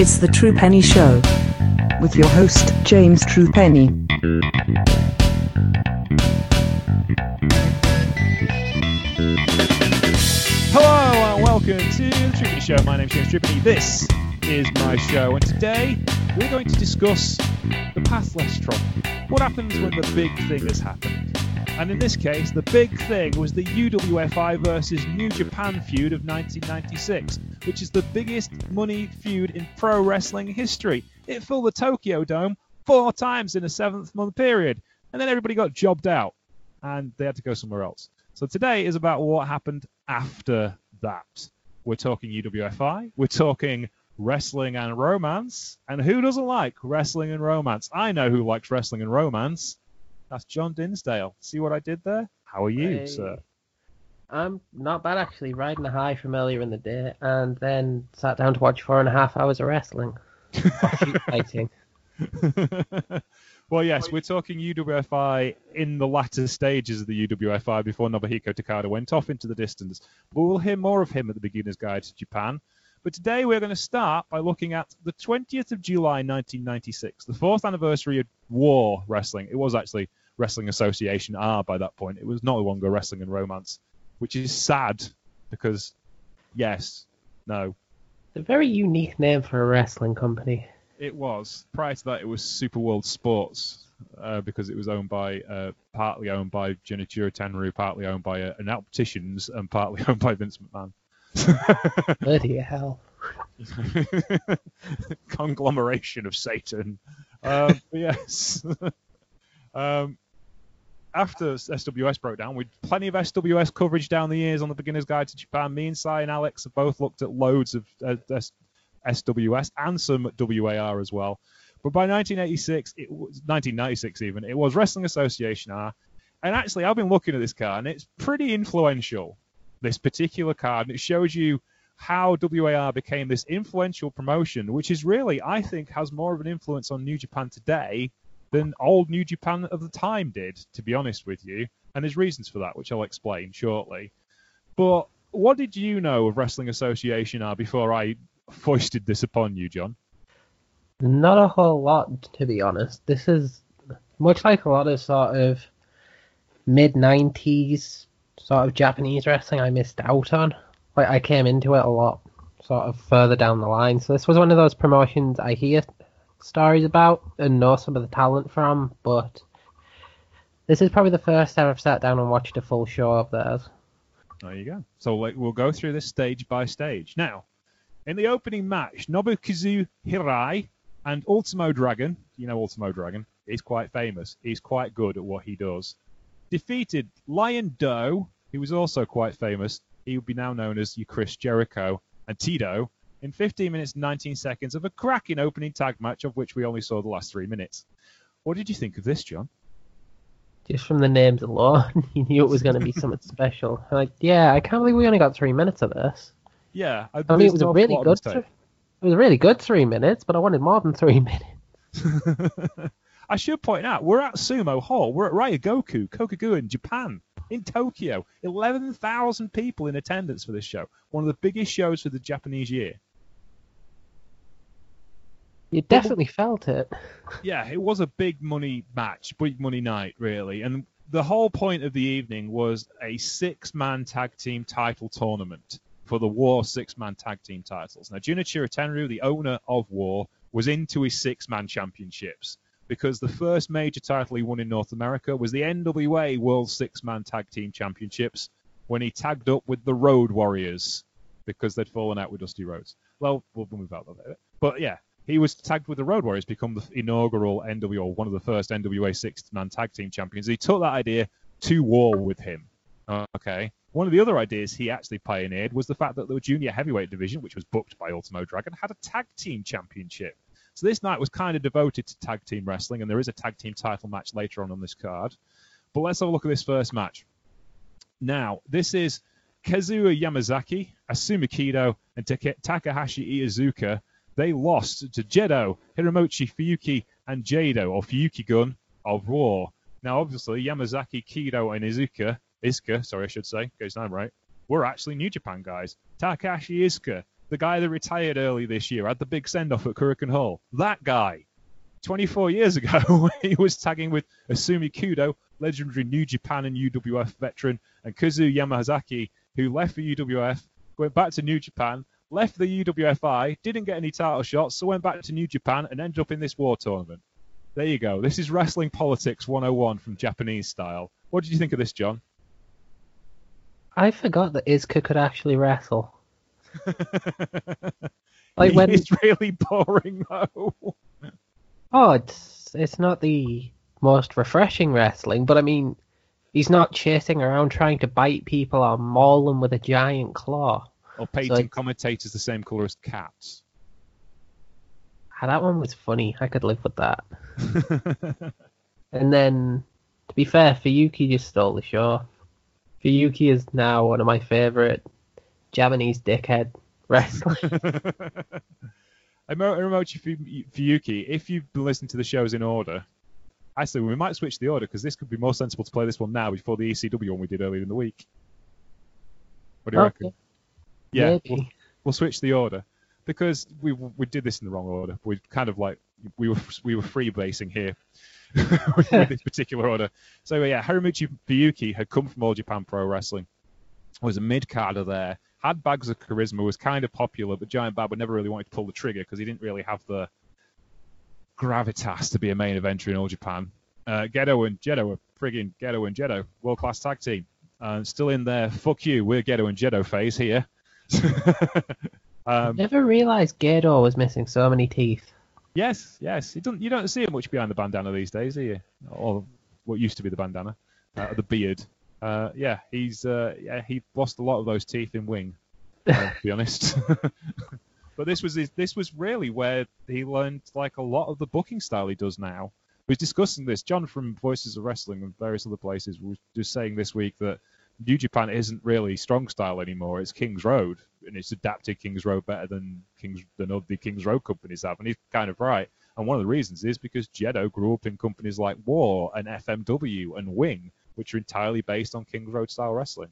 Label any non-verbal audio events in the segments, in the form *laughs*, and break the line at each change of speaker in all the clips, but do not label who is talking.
It's the True Penny Show with your host, James True Penny.
Hello and welcome to the Tripany Show. My name's James Tripany. This is my show, and today we're going to discuss the path less trodden. What happens when the big thing has happened? And in this case, the big thing was the UWFI versus New Japan feud of 1996, which is the biggest money feud in pro wrestling history. It filled the Tokyo Dome four times in a seventh month period, and then everybody got jobbed out, and they had to go somewhere else. So today is about what happened after that. We're talking UWFI, we're talking wrestling and romance, and who doesn't like wrestling and romance? I know who likes wrestling and romance. That's John Dinsdale. See what I did there? How are you,
Hey.
sir?
I'm not bad actually, riding a high from earlier in the day, and then sat down to watch four and a half hours of wrestling. Fighting. *laughs* *laughs*
well, yes, we're talking UWFI in the latter stages of the UWFI before Nobuhiko Takada went off into the distance. But we'll hear more of him at the Beginner's Guide to Japan. But today we're going to start by looking at the 20th of July 1996, the fourth anniversary of War Wrestling. It was actually Wrestling Association R by that point. It was no longer Wrestling and Romance, which is sad because, yes, no,
It's a very unique name for a wrestling company.
It was. Prior to that, it was Super World Sports uh, because it was owned by, uh, partly owned by Genichiro Tenryu, partly owned by uh, an Opticians, and partly *laughs* owned by Vince McMahon. *laughs*
Bloody hell. *laughs*
Conglomeration of Satan. Um, yes. *laughs* um, after SWS broke down, we had plenty of SWS coverage down the years on the Beginner's Guide to Japan. Me and Sai and Alex have both looked at loads of uh, S- SWS and some WAR as well. But by 1986, it was 1996 even, it was Wrestling Association R. And actually, I've been looking at this card, and it's pretty influential. This particular card, and it shows you how WAR became this influential promotion, which is really, I think, has more of an influence on New Japan today than old New Japan of the time did, to be honest with you. And there's reasons for that, which I'll explain shortly. But what did you know of Wrestling Association R before I *laughs* foisted this upon you, John?
Not a whole lot, to be honest. This is much like a lot of sort of mid 90s sort of Japanese wrestling I missed out on. Like, I came into it a lot sort of further down the line. So this was one of those promotions I hear stories about and know some of the talent from, but this is probably the first time I've sat down and watched a full show of theirs.
There you go. So we'll go through this stage by stage. Now, in the opening match, Nobukazu Hirai and Ultimo Dragon, you know Ultimo Dragon, he's quite famous. He's quite good at what he does. Defeated Lion Do, who was also quite famous. He would be now known as your Chris Jericho and Tito in 15 minutes and 19 seconds of a cracking opening tag match of which we only saw the last three minutes. What did you think of this, John?
Just from the names alone, *laughs* you knew it was going to be something *laughs* special. Like, yeah, I can't believe we only got three minutes of this.
Yeah,
I mean, it was a really good. Th- it was a really good three minutes, but I wanted more than three *laughs* minutes.
I should point out, we're at Sumo Hall. We're at Ryogoku, Kokugu in Japan, in Tokyo. 11,000 people in attendance for this show. One of the biggest shows for the Japanese year.
You definitely felt it.
Yeah, it was a big money match, big money night, really. And the whole point of the evening was a six man tag team title tournament for the War six man tag team titles. Now, Genichiro Tenryu, the owner of War, was into his six man championships because the first major title he won in North America was the NWA World Six Man Tag Team Championships when he tagged up with the Road Warriors because they'd fallen out with Dusty Rhodes. Well, we'll move out of it. But yeah, he was tagged with the Road Warriors, become the inaugural NWA, one of the first NWA Six Man Tag Team Champions. He took that idea to war with him. Okay. One of the other ideas he actually pioneered was the fact that the junior heavyweight division, which was booked by Ultimo Dragon, had a tag team championship. So this night was kind of devoted to tag team wrestling, and there is a tag team title match later on on this card. But let's have a look at this first match. Now, this is Kazuo Yamazaki, Osamu Kido, and Takashi Iizuka. They lost to Gedo, Hiromichi Fuyuki, and Jado, or Fuyuki Gun, of War. Now, obviously, Yamazaki, Kido, and Izuka, Izuka, sorry, I should say, get his name right, were actually New Japan guys. Takashi Izuka The guy that retired early this year had the big send off at Korakuen Hall. That guy. 24 years ago, *laughs* he was tagging with Osamu Kido, legendary New Japan and UWF veteran, and Kazu Yamazaki, who left for UWF, went back to New Japan, left the UWFI, didn't get any title shots, so went back to New Japan and ended up in this war tournament. There you go. This is Wrestling Politics 101 from Japanese style. What did you think of this, John?
I forgot that Izuka could actually wrestle. *laughs* Like when-
It's really boring, though.
Oh, it's it's not the most refreshing wrestling, but I mean, he's not chasing around trying to bite people or maul them with a giant claw.
Or painting
it's-
commentators the same colour as cats.
Ah, that one was funny. I could live with that. *laughs* And then, to be fair, Fuyuki just stole the show. Fuyuki is now one of my favourite Japanese dickhead wrestlers.
Emochi Fuyuki, if you've been listening to the shows in order, actually, we might switch the order because this could be more sensible to play this one now before the ECW one we did earlier in the week. What do you reckon? Yeah, we'll, we'll switch the order because we we did this in the wrong order. We kind of like we were we were freebasing here *laughs* with *laughs* this particular order. So yeah, Hiromichi Fuyuki had come from All Japan Pro Wrestling, was a mid carder there, had bags of charisma, was kind of popular, but Giant Baba never really wanted to pull the trigger because he didn't really have the gravitas to be a main eventer in All Japan. Uh, Gedo and Jado are friggin' Gedo and Jado, world class tag team. Uh, still in there, fuck you, we're Gedo and Jado phase here. *laughs* um,
Never realised Gedo was missing so many teeth.
Yes, yes. You don't you don't see him much behind the bandana these days, do you? Or what used to be the bandana, uh, the beard. Uh, yeah, he's uh, yeah he lost a lot of those teeth in Wing. Uh, to be honest. *laughs* but this was his, this was really where he learned like a lot of the booking style he does now. We was discussing this. John from Voices of Wrestling and various other places was just saying this week that New Japan isn't really strong style anymore. It's King's Road, and it's adapted King's Road better than King's than other King's Road companies have, and he's kind of right. And one of the reasons is because Gedo grew up in companies like War and FMW and Wing, which are entirely based on King's Road style wrestling.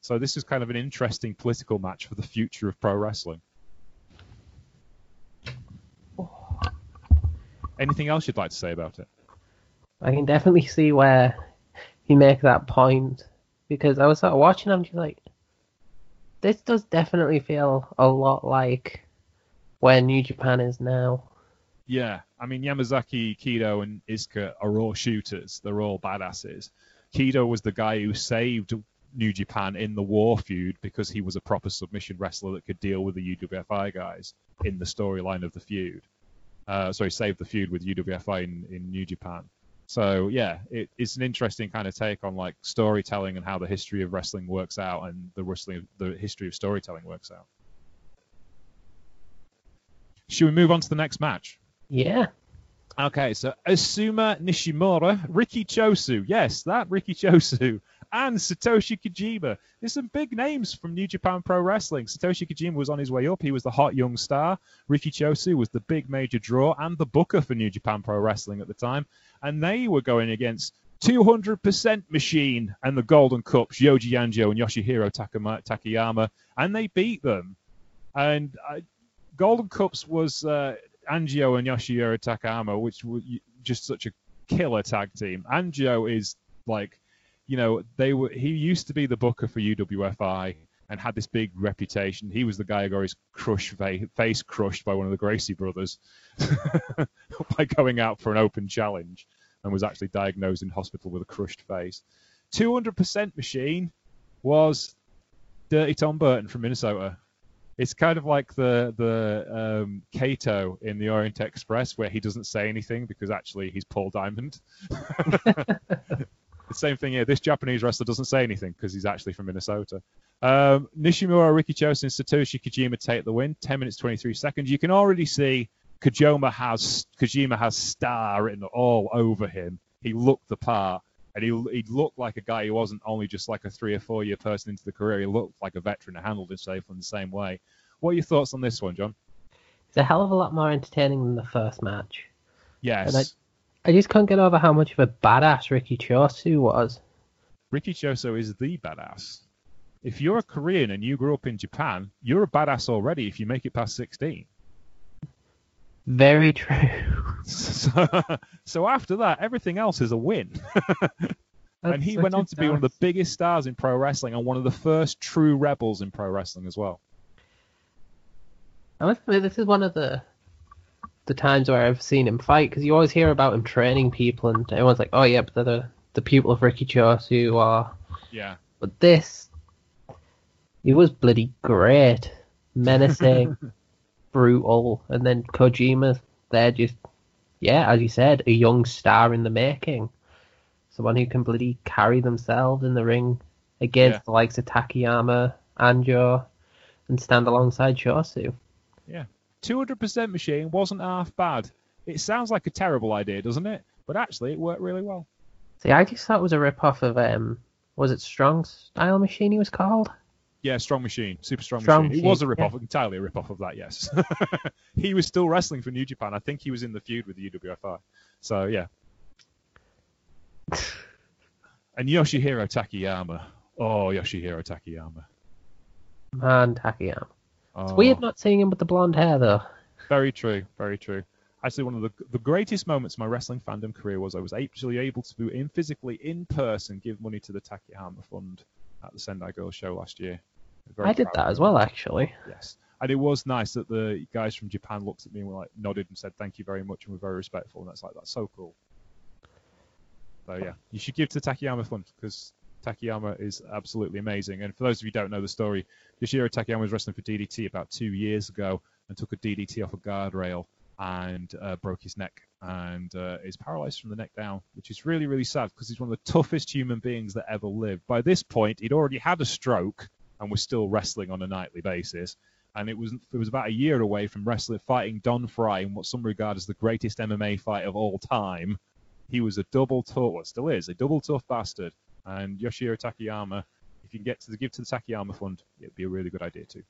So this is kind of an interesting political match for the future of pro wrestling. Anything else you'd like to say about it?
I can definitely see where he makes that point because I was sort of watching him, just like, this does definitely feel a lot like where New Japan is now.
Yeah, I mean Yamazaki, Kido, and Izuka are all shooters. They're all badasses. Kido was the guy who saved New Japan in the War feud because he was a proper submission wrestler that could deal with the UWFI guys in the storyline of the feud. Uh, sorry, saved the feud with UWFI in, in New Japan. So yeah, it, it's an interesting kind of take on like storytelling and how the history of wrestling works out and the wrestling the history of storytelling works out. Should we move on to the next match?
Yeah.
Okay, so Osamu Nishimura, Riki Choshu, yes, that Riki Choshu, and Satoshi Kojima. There's some big names from New Japan Pro Wrestling. Satoshi Kojima was on his way up. He was the hot young star. Riki Choshu was the big major draw and the booker for New Japan Pro Wrestling at the time. And they were going against 200% Machine and the Golden Cups, Yoji Anjo and Yoshihiro Takayama, and they beat them. And uh, Golden Cups was uh, Anjo and Yoshihiro Takayama, which were just such a killer tag team. Anjo is like, you know, they were. He used to be the booker for UWFI and had this big reputation. He was the guy who got his crush fa- face crushed by one of the Gracie brothers *laughs* by going out for an open challenge and was actually diagnosed in hospital with a crushed face. 200% machine was Dirty Tom Burton from Minnesota. It's kind of like the the um, Kato in the Orient Express, where he doesn't say anything because actually he's Paul Diamond. the *laughs* same thing here. This Japanese wrestler doesn't say anything because he's actually from Minnesota. Um, Nishimura, Ricky Satoshi Kojima take the win. 10 minutes 23 seconds. You can already see Kojima has Kojima has star written all over him. He looked the part, and he he looked like a guy who wasn't only just like a three or four year person into the career. He looked like a veteran and handled himself in the same way. What are your thoughts on this one, John?
It's a hell of a lot more entertaining than the first match.
Yes.
And I just can't get over how much of a badass Riki Choshu was.
Riki Choshu is the badass. if you're a Korean and you grew up in Japan, you're a badass already if you make it past 16.
Very true.
So, *laughs* so after that, everything else is a win. *laughs* and he went on to be one of the biggest stars in pro wrestling and one of the first true rebels in pro wrestling as well.
I must admit, this is one of the the times where I've seen him fight because you always hear about him training people, and everyone's like, "Oh, yeah, but they're the, the pupil of Riki Choshu," or
Yeah.
But this, he was bloody great, *laughs* menacing, brutal, and then Kojima, they're just, yeah, as you said, a young star in the making, someone who can bloody carry themselves in the ring against
Yeah.
the likes of Takayama, Anjo, and stand alongside Choshu. Yeah.
200% machine wasn't half bad. It sounds like a terrible idea, doesn't it? But actually, it worked really well.
See, I just thought it was a rip-off of, um, was it Strong Style Machine he was called?
Yeah, strong machine, super strong,
Strong
machine. It was a
Machine,
rip-off, entirely a rip-off of that. Yes, *laughs* he was still wrestling for New Japan. I think he was in the feud with the UWFI. So yeah. And Yoshihiro Takayama. Oh, Yoshihiro Takayama.
Man, Takayama. It's
Oh,
weird not seeing him with the blonde hair, though.
Very true, very true. Actually, one of the the greatest moments of my wrestling fandom career was I was actually able to be in physically in person give money to the Takayama Fund at the Sendai Girls Show last year.
I did that as well, actually.
Yes. And it was nice that the guys from Japan looked at me and were like nodded and said thank you very much and were very respectful and that's like that's so cool. So yeah, you should give to Takayama Fund because Takayama is absolutely amazing. And for those of you who don't know the story, Yoshihiro Takayama was wrestling for DDT about two years ago and took a DDT off a guardrail and uh, broke his neck and uh, is paralyzed from the neck down, which is really really sad because he's one of the toughest human beings that ever lived. By this point, he'd already had a stroke and was still wrestling on a nightly basis and it was it was about a year away from wrestling fighting Don Frye in what some regard as the greatest MMA fight of all time. He was a double tough, well, still is a double tough bastard. And Yoshihiro Takayama, if you can get to the give to the Takayama Fund, it'd be a really good idea too.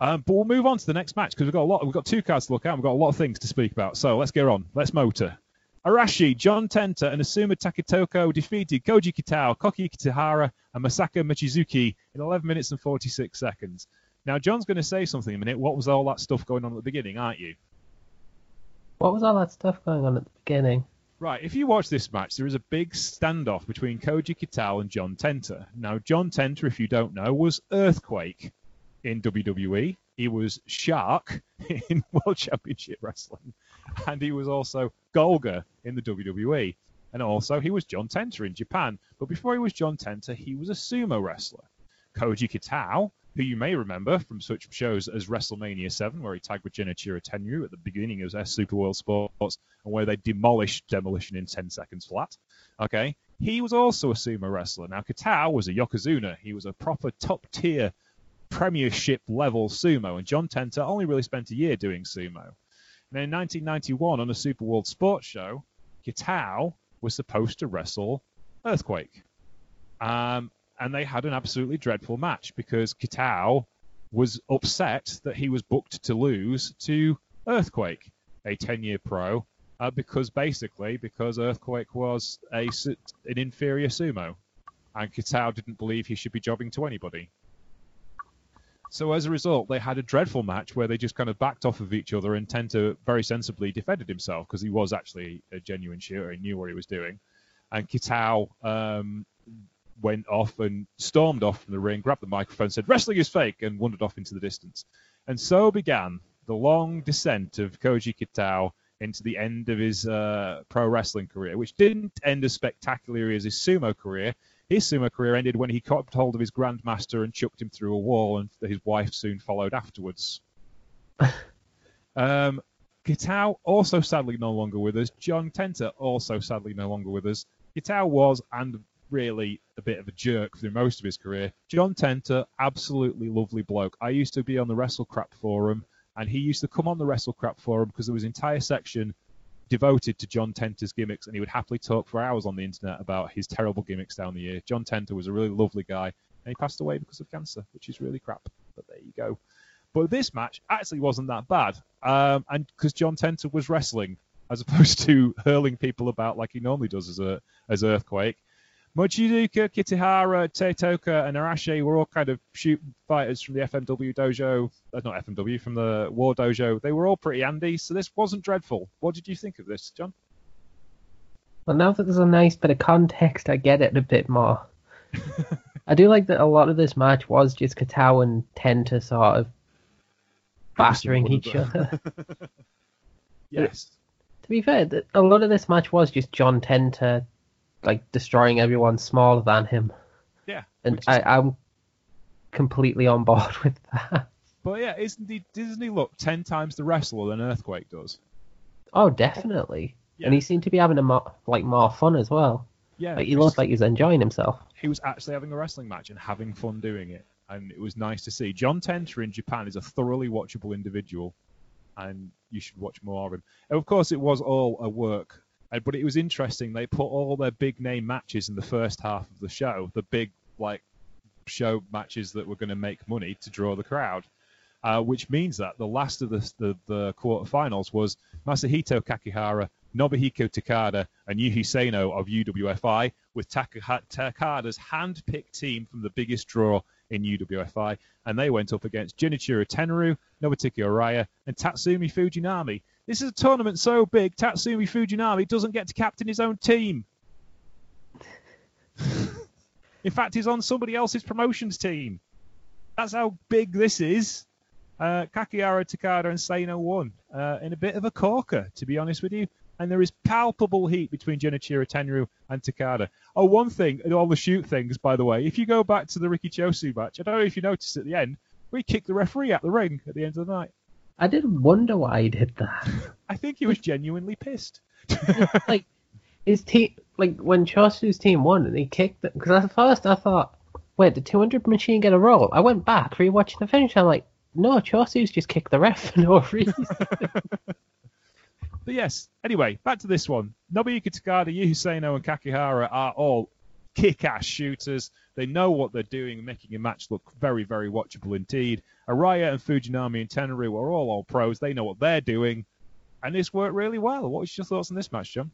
Um, but we'll move on to the next match because we've got a lot. We've got two cards to look at. We've got a lot of things to speak about. So let's get on. Let's motor. Arashi, John Tenta, and Asuma Takatoko defeated Koji Kitao, Koki Kitahara, and Masaaki Mochizuki in 11 minutes and 46 seconds. Now, John's going to say something in a minute. What was all that stuff going on at the beginning, aren't you?
What was all that stuff going on at the beginning?
Right, if you watch this match, there is a big standoff between Koji Kitao and John Tenta. Now, John Tenta, if you don't know, was Earthquake in WWE. He was Shark *laughs* in World Championship Wrestling. And he was also Golga in the WWE. And also, he was John Tenta in Japan. But before he was John Tenta, he was a sumo wrestler. Koji Kitao, who you may remember from such shows as WrestleMania 7, where he tagged with Genichiro Tenryu at the beginning of their Super World Sports, and where they demolished Demolition in 10 seconds flat. Okay, he was also a sumo wrestler. Now, Kitao was a Yokozuna. He was a proper top tier premiership level sumo, and John Tenta only really spent a year doing sumo. And in 1991, on a Super World Sports show, Kitao was supposed to wrestle Earthquake. Um, and they had an absolutely dreadful match because Kitao was upset that he was booked to lose to Earthquake, a 10-year pro, uh, because basically because Earthquake was a an inferior sumo, and Kitao didn't believe he should be jobbing to anybody. So as a result, they had a dreadful match where they just kind of backed off of each other, and Tenta very sensibly defended himself because he was actually a genuine shooter. He knew what he was doing, and Kitao um, went off and stormed off from the ring, grabbed the microphone, said "Wrestling is fake," and wandered off into the distance. And so began the long descent of Koji Kitao into the end of his uh, pro wrestling career, which didn't end as spectacularly as his sumo career. His sumo career ended when he caught hold of his grandmaster and chucked him through a wall, and his wife soon followed afterwards. *laughs* um, Kitao also sadly no longer with us. John Tenta also sadly no longer with us. Kitao was and really a bit of a jerk through most of his career. John Tenta, absolutely lovely bloke. I used to be on the Wrestle Crap forum, and he used to come on the Wrestle Crap forum because there was an entire section devoted to John Tenta's gimmicks, and he would happily talk for hours on the internet about his terrible gimmicks down the year. John Tenta was a really lovely guy, and he passed away because of cancer, which is really crap. But there you go. But this match actually wasn't that bad, um, and because John Tenta was wrestling as opposed *laughs* to hurling people about like he normally does as a as Earthquake. Mochizuki, Kitahara, Teitoka, and Arashi were all kind of shoot fighters from the FMW dojo. Uh, not FMW, from the War dojo. They were all pretty handy, so this wasn't dreadful. What did you think of this, John?
Well, now that there's a nice bit of context, I get it a bit more. *laughs* I do like that a lot of this match was just Kitao and Tenta sort of battering each other. *laughs* *laughs*
yes.
to be fair, a lot of this match was just John Tenta like destroying everyone smaller than him,
Yeah.
and
is-
I, I'm completely on board *laughs* with that.
But yeah, isn't he? Doesn't he look ten times the wrestler than Earthquake does?
Oh, definitely.
Yeah.
And he seemed to be having a mo- like more fun as well.
Yeah.
Like he looked like he was enjoying himself.
he was actually having a wrestling match and having fun doing it, and it was nice to see. John Tenta in Japan is a thoroughly watchable individual, and you should watch more of him. And of course, it was all a work, but it was interesting. They put all their big name matches in the first half of the show, the big like show matches that were going to make money to draw the crowd. Uh, which means that the last of the the, the quarterfinals was Masahito Kakihara, Nobuhiko Takada, and Yuhi Sano of UWFI, with Taka- Takada's hand-picked team from the biggest draw in UWFI, and they went up against Genichiro Tenryu, Nobutaka Araya, and Tatsumi Fujinami. This is a tournament so big, Tatsumi Fujinami doesn't get to captain his own team. In fact, he's on somebody else's promotions team. That's how big this is. Uh, Kakihara, Takada, and Sano won uh, in a bit of a corker, to be honest with you. And there is palpable heat between Genichiro Tenryu and Takada. Oh, one thing, and all the shoot things, by the way, if you go back to the Riki Choshu match, I don't know if you noticed at the end, we kicked the referee out the ring at the end of the night.
I didn't wonder why he did that. *laughs*
I think he was genuinely pissed. *laughs*
like his team, like when Choshu's team won and he kicked it. Because at first I thought, wait, did 200 Machine get a roll? I went back rewatching the finish. I'm like, no, Choshu's just kicked the ref for no reason. *laughs*
But yes, anyway, back to this one. Nobuhiko Takada, Yu and Kakihara are all kick-ass shooters. They know what they're doing, making a match look very, very watchable indeed. Araya and Fujinami and Tenryu are all all pros. They know what they're doing, and this worked really well. What was your thoughts on this match, John?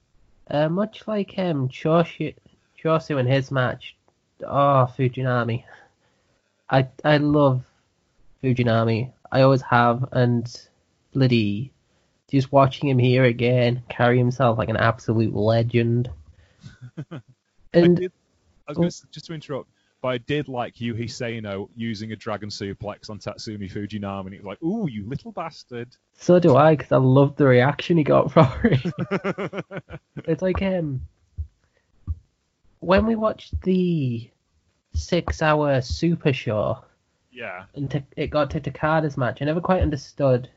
uh, much like um, Choshu, Choshu in his match. Oh, Fujinami. I I love Fujinami. I always have, and bloody just watching him here again carry himself like an absolute legend. *laughs* And
was going to just to interrupt, but I did like Yuhi Sano using a dragon suplex on Tatsumi Fujinami, and it was like, "Ooh, you little bastard!"
so do I, because I loved the reaction he got *laughs* from it. *laughs* it's like um when we watched the six-hour Super Show
yeah,
and t- it got to Takada's match, I never quite understood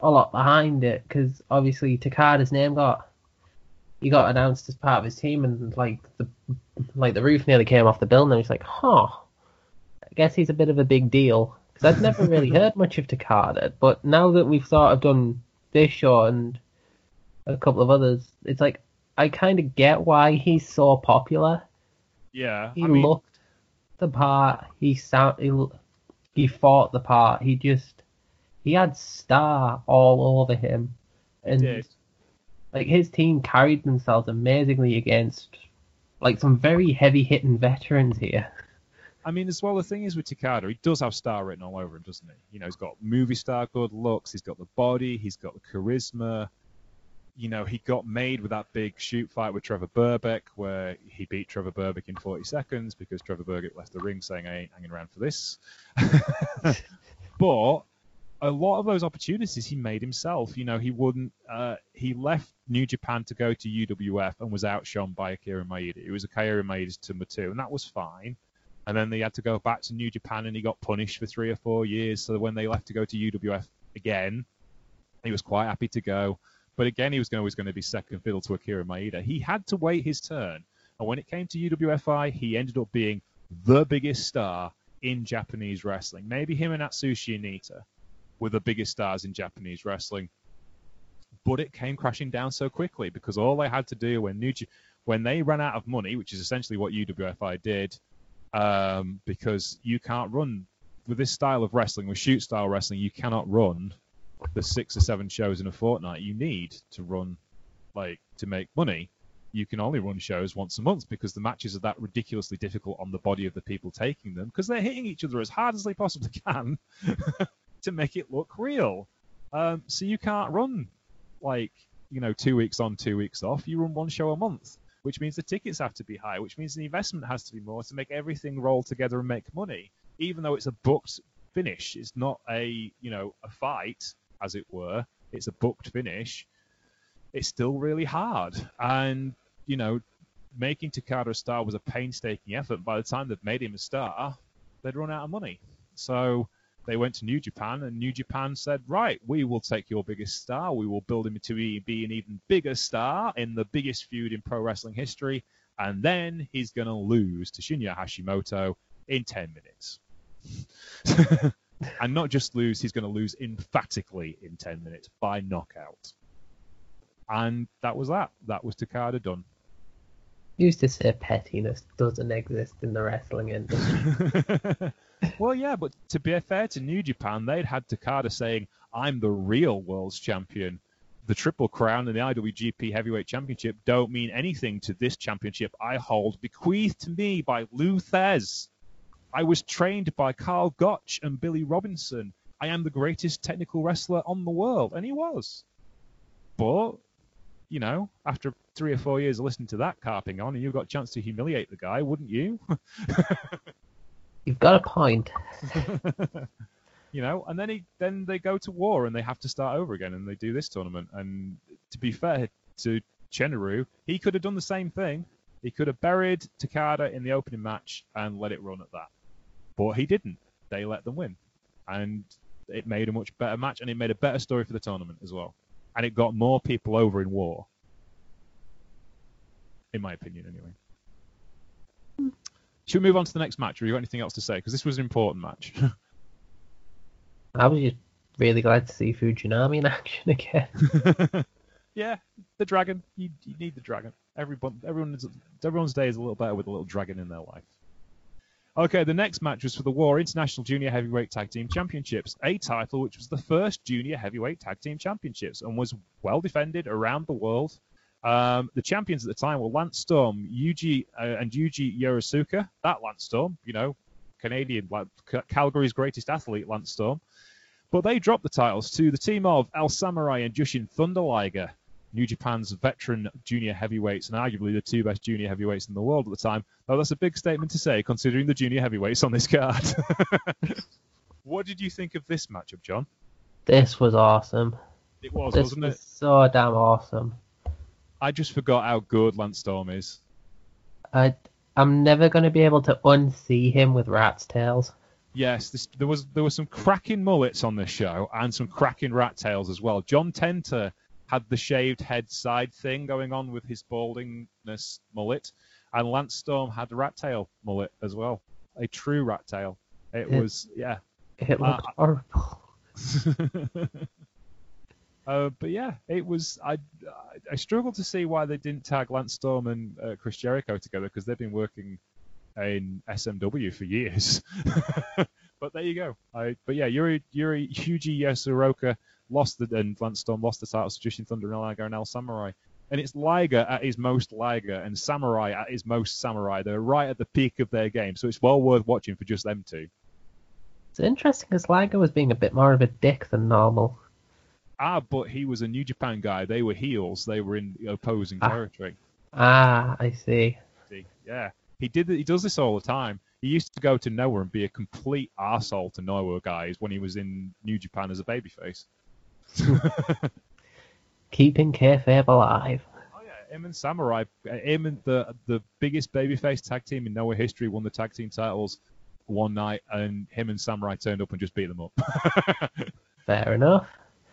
a lot behind it because obviously Takada's name got he got announced as part of his team, and like the like the roof nearly came off the building. And he's like, huh. I guess he's a bit of a big deal because I'd never really *laughs* heard much of Takada, but now that we've sort of done this show and a couple of others, it's like I kind of get why he's so popular.
yeah.
He
I mean,
looked the part. He sound. He, he fought the part. He just he had star all over him, and
did.
Like his team carried themselves amazingly against like some very heavy hitting veterans here.
I mean, as well, the thing is with Takada, he does have star written all over him, doesn't he? You know, he's got movie star good looks, he's got the body, he's got the charisma. You know, he got made with that big shoot fight with Trevor Berbick, where he beat Trevor Berbick in 40 seconds because Trevor Berbick left the ring saying, I ain't hanging around for this. *laughs* but a lot of those opportunities he made himself. You know, he wouldn't. Uh, he left New Japan to go to UWF and was outshone by Akira Maeda. It was Akira Maeda's number two, and that was fine. And then they had to go back to New Japan, and he got punished for three or four years. So when they left to go to UWF again, he was quite happy to go. But again, he was always going to be second fiddle to Akira Maeda. He had to wait his turn, and when it came to UWFI, he ended up being the biggest star in Japanese wrestling. Maybe him and Atsushi Onita were the biggest stars in Japanese wrestling. But it came crashing down so quickly because all they had to do when New J- when they ran out of money, which is essentially what UWFI did, um, because you can't run with this style of wrestling, with shoot style wrestling, you cannot run the six or seven shows in a fortnight you need to run like to make money. you can only run shows once a month because the matches are that ridiculously difficult on the body of the people taking them because they're hitting each other as hard as they possibly can *laughs* to make it look real. Um, so you can't run like you know two weeks on, two weeks off. You run one show a month, which means the tickets have to be high, which means the investment has to be more to make everything roll together and make money. Even though it's a booked finish, it's not a you know a fight as it were. It's a booked finish. It's still really hard, and you know, making Takada a star was a painstaking effort. By the time they've made him a star, they'd run out of money. So they went to New Japan, and New Japan said, right, we will take your biggest star. We will build him to be an even bigger star in the biggest feud in pro wrestling history. And then he's going to lose to Shinya Hashimoto in 10 minutes. *laughs* and not just lose, he's going to lose emphatically in 10 minutes by knockout. And that was that. That was Takada done.
Used to say pettiness doesn't exist in the wrestling industry. *laughs*
well, yeah, but to be fair to New Japan, they'd had Takada saying, I'm the real world's champion. The Triple Crown and the IWGP Heavyweight Championship don't mean anything to this championship I hold, bequeathed to me by Lou Thesz. I was trained by Karl Gotch and Billy Robinson. I am the greatest technical wrestler on the world. And he was. But, you know, after three or four years of listening to that carping on, and you've got a chance to humiliate the guy, wouldn't you? *laughs*
You've got a point. *laughs*
you know, and then he then they go to war and they have to start over again and they do this tournament. And to be fair to Chenaru, he could have done the same thing. He could have buried Takada in the opening match and let it run at that. But he didn't. They let them win. And it made a much better match and it made a better story for the tournament as well. And it got more people over in war. In my opinion, anyway. Should we move on to the next match, or you got anything else to say? Because this was an important match. *laughs*
I was just really glad to see Fujinami in *laughs* action again. *laughs*
yeah, the dragon. You, you need the dragon. Everyone, everyone's, everyone's day is a little better with a little dragon in their life. Okay, the next match was for the War International Junior Heavyweight Tag Team Championships, a title which was the first Junior Heavyweight Tag Team Championships and was well defended around the world. Um, the champions at the time were Lance Storm, Yuji uh, and Yuji Yoshioka. That Lance Storm, you know, Canadian, like Calgary's greatest athlete, Lance Storm. But they dropped the titles to the team of El Samurai and Jushin Thunder Liger. New Japan's veteran junior heavyweights and arguably the two best junior heavyweights in the world at the time. Though that's a big statement to say considering the junior heavyweights on this card. *laughs* what did you think of this matchup, John?
This was awesome.
It was,
this
wasn't
was
it?
so damn awesome.
I just forgot how good Lance Storm is.
I, I'm never going to be able to unsee him with rat's tails.
Yes, this, there was there were some cracking mullets on this show and some cracking rat tails as well. John Tenta had the shaved head side thing going on with his baldingness mullet, and Lance Storm had a rat tail mullet as well, a true rat tail. It,
It-
was yeah.
It looked
Uh,
horrible. *laughs*
uh, but yeah, it was. I I struggled to see why they didn't tag Lance Storm and uh, Chris Jericho together because they've been working in SMW for years. *laughs* but there you go. I, but yeah, Yuri Yuri Yuji Yasuraoka lost the and Lance Storm lost the titles to Jushin Thunder and Liger and El Samurai. And it's Liger at his most Liger and Samurai at his most Samurai. They're right at the peak of their game, so it's well worth watching for just them two.
It's interesting because Liger was being a bit more of a dick than normal.
Ah, but he was a New Japan guy. They were heels. They were in opposing
Ah.
territory.
Ah, I see.
See, Yeah, he did. He does this all the time. He used to go to Noah and be a complete arsehole to Noah guys when he was in New Japan as a babyface. *laughs*
Keeping kayfabe alive.
Oh yeah, him and Samurai, uh, him and the the biggest babyface tag team in Noah history won the tag team titles one night, and him and Samurai turned up and just beat them up, *laughs*
Fair enough.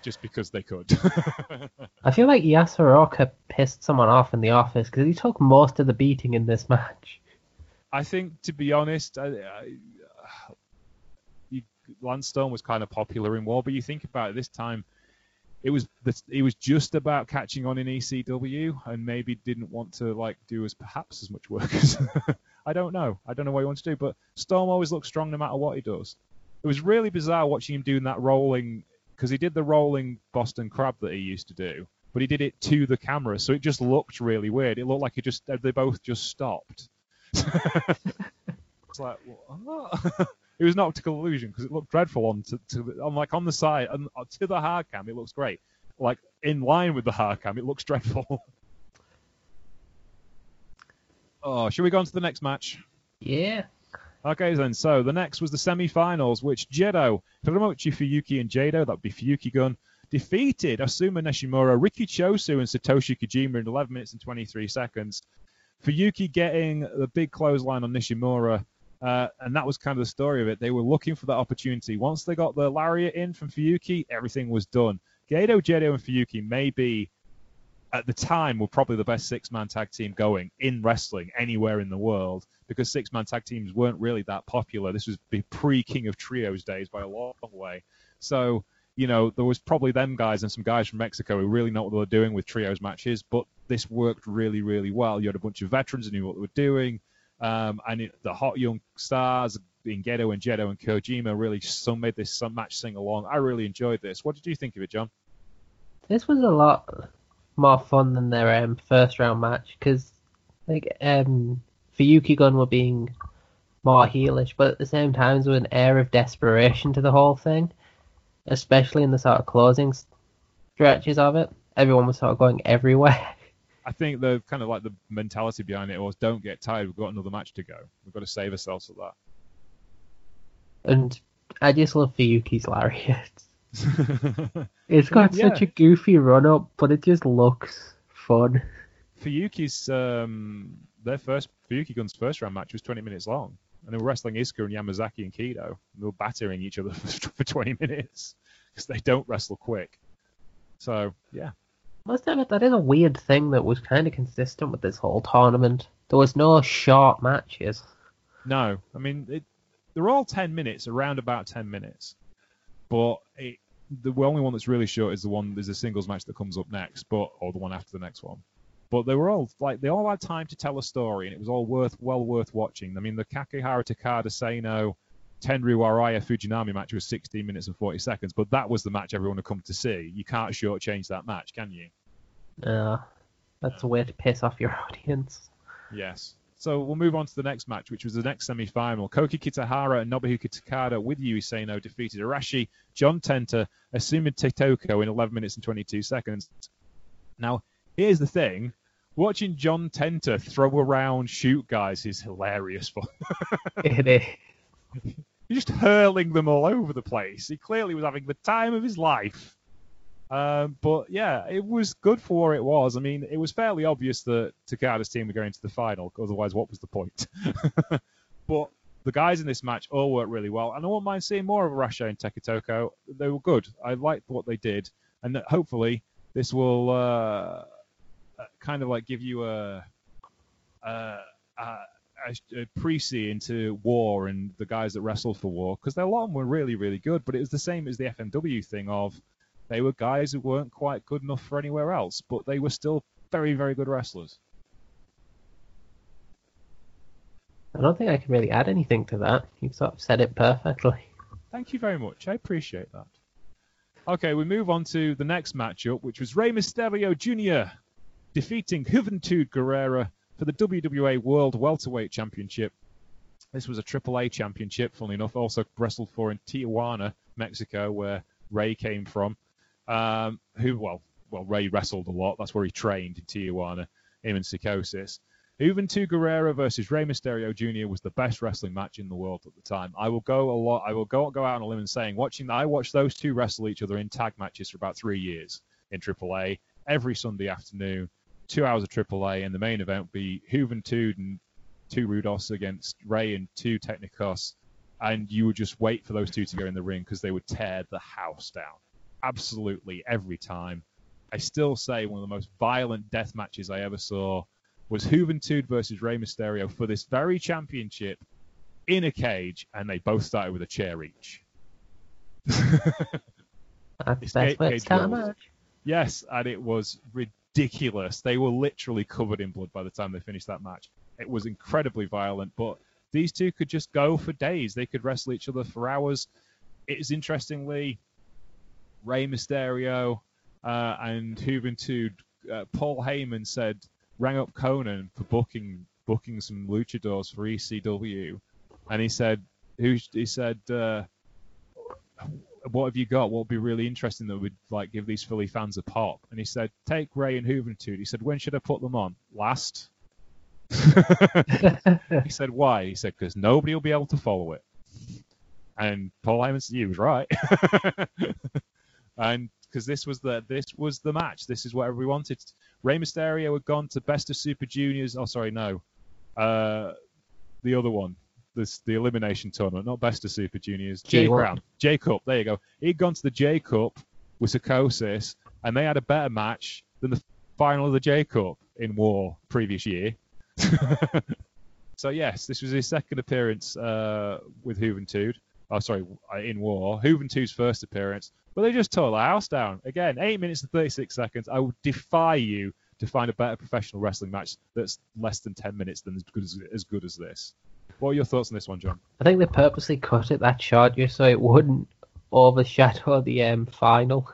Just because they could. *laughs*
I feel like Yasuraoka pissed someone off in the office because he took most of the beating in this *laughs* match.
I think, to be honest, I, I, you, Lance Storm was kind of popular in War, but you think about it, this time, it was the, he was just about catching on in ECW, and maybe didn't want to like do as perhaps as much work as *laughs* I don't know. I don't know what he wants to do, but Storm always looks strong no matter what he does. It was really bizarre watching him doing that rolling because he did the rolling Boston Crab that he used to do, but he did it to the camera, so it just looked really weird. It looked like it just they both just stopped. *laughs* it's like what? *laughs* it was an optical illusion because it looked dreadful on to, to on like on the side and uh, to the hard cam it looks great. Like in line with the hard cam, it looks *laughs* dreadful. oh, should we go on to the next match?
Yeah.
Okay, then. So the next was the semi-finals, which Jado, Hiromichi Fuyuki and Jado, that would be Fuyuki Gun, defeated Asuma Nishimura, Riki Choshu, and Satoshi Kojima in 11 minutes and 23 seconds. Fuyuki getting the big clothesline on Nishimura, uh, and that was kind of the story of it. They were looking for that opportunity. Once they got the lariat in from Fuyuki, everything was done. Gedo, Jado, and Fuyuki may be, at the time, were probably the best six-man tag team going in wrestling anywhere in the world because six-man tag teams weren't really that popular. This was the pre-King of Trios days by a long way. So, you know, there was probably them guys and some guys from Mexico who really know what they were doing with trios matches, but this worked really, really well. You had a bunch of veterans who knew what they were doing. Um, and it, the hot young stars in Gedo and Jado and Kojima really made this match sing along. I really enjoyed this. What did you think of it, John?
This was a lot more fun than their um, first round match because like um, Fuyuki Gun were being more heelish, but at the same time there was an air of desperation to the whole thing, especially in the sort of closing stretches of it. Everyone was sort of going everywhere. *laughs*
I think the kind of like the mentality behind it was don't get tired. We've got another match to go. We've got to save ourselves for that.
And I just love Fuyuki's lariat. *laughs* it's got yeah. such a goofy run up, but it just looks fun.
Fuyuki's um, their first Fuyuki Gun's first round match was 20 minutes long, and they were wrestling Iizuka and Yamazaki and Kido. And They were battering each other for, *laughs* for 20 minutes because they don't wrestle quick. So yeah,
must admit that is a weird thing that was kind of consistent with this whole tournament. There was no short matches.
No, I mean it, they're all ten minutes, around about ten minutes, but it, the only one that's really short is the one there's a singles match that comes up next, but or the one after the next one. But they were all like they all had time to tell a story, and it was all worth well worth watching. I mean, the Kakihara Takada Sano Tenryu Araya Fujinami match was 16 minutes and 40 seconds, but that was the match everyone had come to see. You can't shortchange that match, can you?
Yeah, that's a way to piss off your *laughs* audience.
Yes. So we'll move on to the next match, which was the next semi-final. Koki Kitahara and Nobuhiko Takada with Yui defeated Arashi, John Tenta, Asuma Totoko in 11 minutes and 22 seconds. Now, here's the thing. Watching John Tenta throw around shoot guys is hilarious fun. *laughs*
it is.
He's just hurling them all over the place. He clearly was having the time of his life. Um, but yeah, it was good for what it was. I mean, it was fairly obvious that Takada's team were going to the final. Otherwise, what was the point? *laughs* but the guys in this match all worked really well, and I won't mind seeing more of Rasha and Takatoko. They were good. I liked what they did, and hopefully this will uh, uh, kind of like give you a, a, a, a pre-see into war and the guys that wrestled for war because a lot of them were really really good. But it was the same as the FMW thing of they were guys who weren't quite good enough for anywhere else, but they were still very, very good wrestlers.
I don't think I can really add anything to that. You've sort of said it perfectly.
Thank you very much. I appreciate that. Okay, we move on to the next matchup, which was Rey Mysterio Jr. defeating Juventud Guerrera for the WWA World Welterweight Championship. This was a AAA championship, funnily enough, also wrestled for in Tijuana, Mexico, where Rey came from um, who, well, well, Rey wrestled a lot. That's where he trained in Tijuana, him and Psicosis. Juventud Guerrera versus Rey Mysterio Jr. was the best wrestling match in the world at the time. I will go a lot. I will go go out on a limb and saying, watching I watched those two wrestle each other in tag matches for about three years in AAA every Sunday afternoon, two hours of AAA, and the main event would be Juventud and two Rudos against Rey and two Technicos, and you would just wait for those two to go in the ring because they would tear the house down absolutely every time. I still say one of the most violent death matches I ever saw was Juventud versus Rey Mysterio for this very championship in a cage, and they both started with a chair each.
That's best way to start a match.
Yes, and it was ridiculous. They were literally covered in blood by the time they finished that match. It was incredibly violent, but these two could just go for days. They could wrestle each other for hours. It is interestingly Rey Mysterio uh, and Juventud, uh, Paul Heyman said rang up Konnan for booking booking some luchadors for ECW, and he said who he said. Uh, what have you got? What would be really interesting that would like give these Philly fans a pop? And he said, take Rey and Juventud. He said, when should I put them on? Last. *laughs* he said, why? He said, because nobody will be able to follow it. And Paul Heyman said, he was right. *laughs* and because this was the this was the match. This is what everybody wanted. Rey Mysterio had gone to Best of Super Juniors. Oh, sorry, no, uh, the other one, this the elimination tournament, not Best of Super Juniors.
G1.
Brown, J Cup. There you go. He'd gone to the J Cup with Psicosis, and they had a better match than the final of the J Cup in War previous year. *laughs* so yes, this was his second appearance uh, with Juventud. Oh, sorry, uh, in War. Juventud's first appearance, but they just tore the house down again. Eight minutes and thirty-six seconds. I would defy you to find a better professional wrestling match that's less than ten minutes than as good as, as good as this. What are your thoughts on this one, John?
I think they purposely cut it that short just so it wouldn't overshadow the um, final.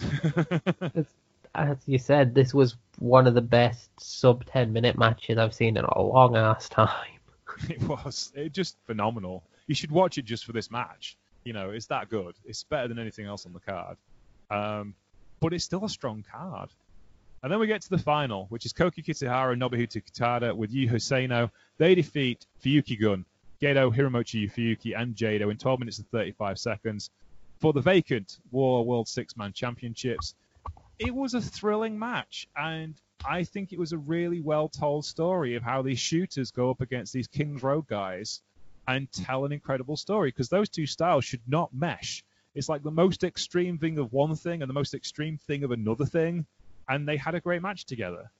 *laughs* As you said, this was one of the best sub 10 minute matches I've seen in a long ass time. *laughs*
it was it just phenomenal. You should watch it just for this match. You know, it's that good. It's better than anything else on the card. Um, but it's still a strong card. And then we get to the final, which is Koki Kitahara and Nobuhiko Takada with Yuhi Sano. They defeat Fuyuki Gun, Gedo, Hiromichi Fuyuki, and Jado in 12 minutes and 35 seconds for the vacant War World Six Man Championships. It was a thrilling match, and I think it was a really well told story of how these shooters go up against these Kings Road guys and tell an incredible story because those two styles should not mesh. It's like the most extreme thing of one thing and the most extreme thing of another thing, and they had a great match together.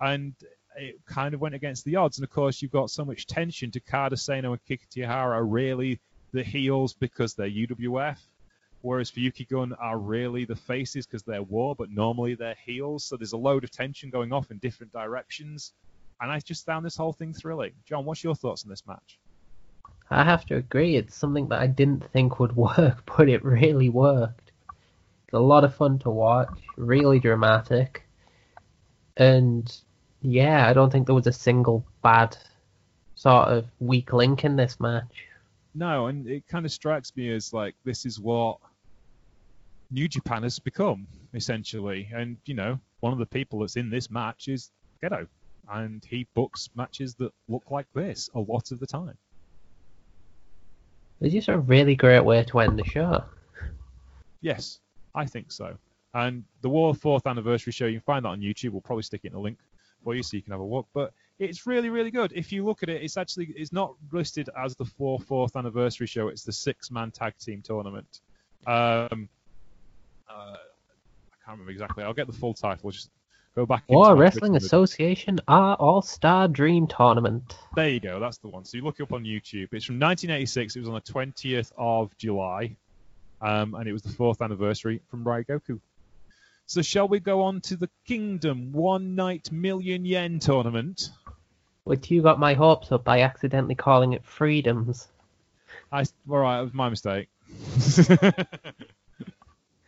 And it kind of went against the odds. And of course, you've got so much tension. Takada Sano and Kitahara are really the heels because they're UWF, whereas Fuyuki Gun are really the faces because they're war, but normally they're heels. So there's a load of tension going off in different directions. And I just found this whole thing thrilling. John, what's your thoughts on this match?
I have to agree, it's something that I didn't think would *laughs* work, but it really worked. It's a lot of fun to watch, really dramatic. And yeah, I don't think there was a single bad sort of weak link in this match.
No, and it kind of strikes me as like this is what New Japan has become, essentially. And, you know, one of the people that's in this match is Gedo. And he books matches that look like this a lot of the time.
It's just a really great way to end the show.
Yes, I think so. And the War fourth anniversary show, you can find that on YouTube. We'll probably stick it in a link for you so you can have a look. But it's really, really good. If you look at it, it's actually it's not listed as the four fourth anniversary show. It's the six man tag team tournament. Um, uh, I can't remember exactly. I'll get the full title. Just go back.
War Wrestling Association R All Star Dream Tournament.
There you go. That's the one. So you look it up on YouTube. It's from 1986. It was on the 20th of July, um, and it was the fourth anniversary from Ryogoku. So shall we go on to the Kingdom One Night Million Yen Tournament?
Which you got my hopes up by accidentally calling it Freedoms.
I all right, it was my mistake. *laughs*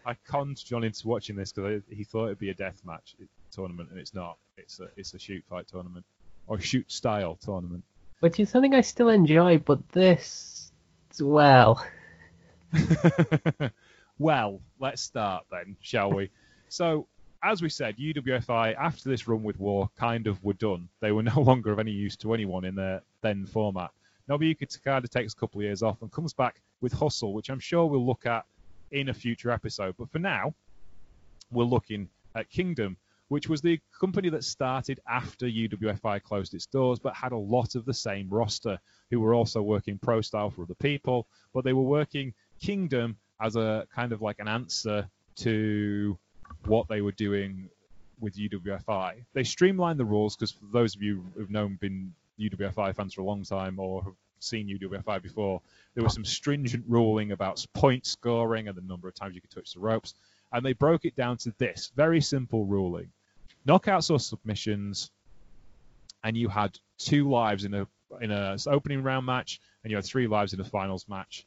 I conned John into watching this because he thought it'd be a death match tournament, and it's not. It's a it's a shoot fight tournament or shoot style tournament.
Which is something I still enjoy, but this, well, *laughs*
well, let's start then, shall we? So, as we said, UWFI after this run with War kind of were done. They were *laughs* no longer of any use to anyone in their then format. Nobuhiko Takada takes a couple of years off and comes back with Hustle, which I'm sure we'll look at in a future episode. But for now, we're looking at Kingdom, which was the company that started after UWFI closed its doors, but had a lot of the same roster, who were also working pro style for other people, but they were working Kingdom as a kind of like an answer to what they were doing with UWFI. They streamlined the rules because for those of you who've known been UWFI fans for a long time or have seen UWFI before, there was some stringent ruling about point scoring and the number of times you could touch the ropes, and they broke it down to this very simple ruling: knockouts or submissions, and you had two lives in a in a opening round match, and you had three lives in a finals match.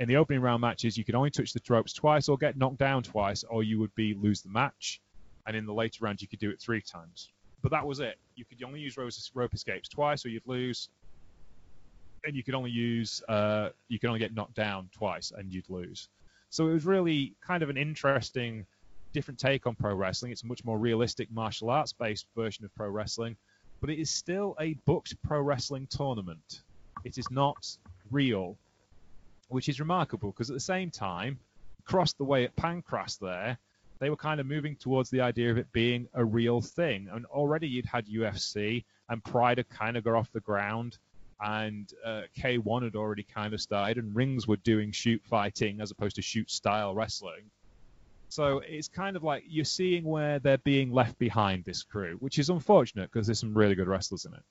in the opening round matches, you could only touch the ropes twice or get knocked down twice, or you would be lose the match. And in the later rounds, you could do it three times. But that was it. You could only use rope escapes twice, or you'd lose. And you could only use, uh, you could only get knocked down twice, and you'd lose. So it was really kind of an interesting, different take on pro wrestling. It's a much more realistic martial arts based version of pro wrestling, but it is still a booked pro wrestling tournament. It is not real, which is remarkable because at the same time, across the way at Pancrase there, they were kind of moving towards the idea of it being a real thing. And already you'd had UFC and Pride had kind of got off the ground and uh, K1 had already kind of started, and rings were doing shoot fighting as opposed to shoot style wrestling. So it's kind of like you're seeing where they're being left behind, this crew, which is unfortunate because there's some really good wrestlers in it.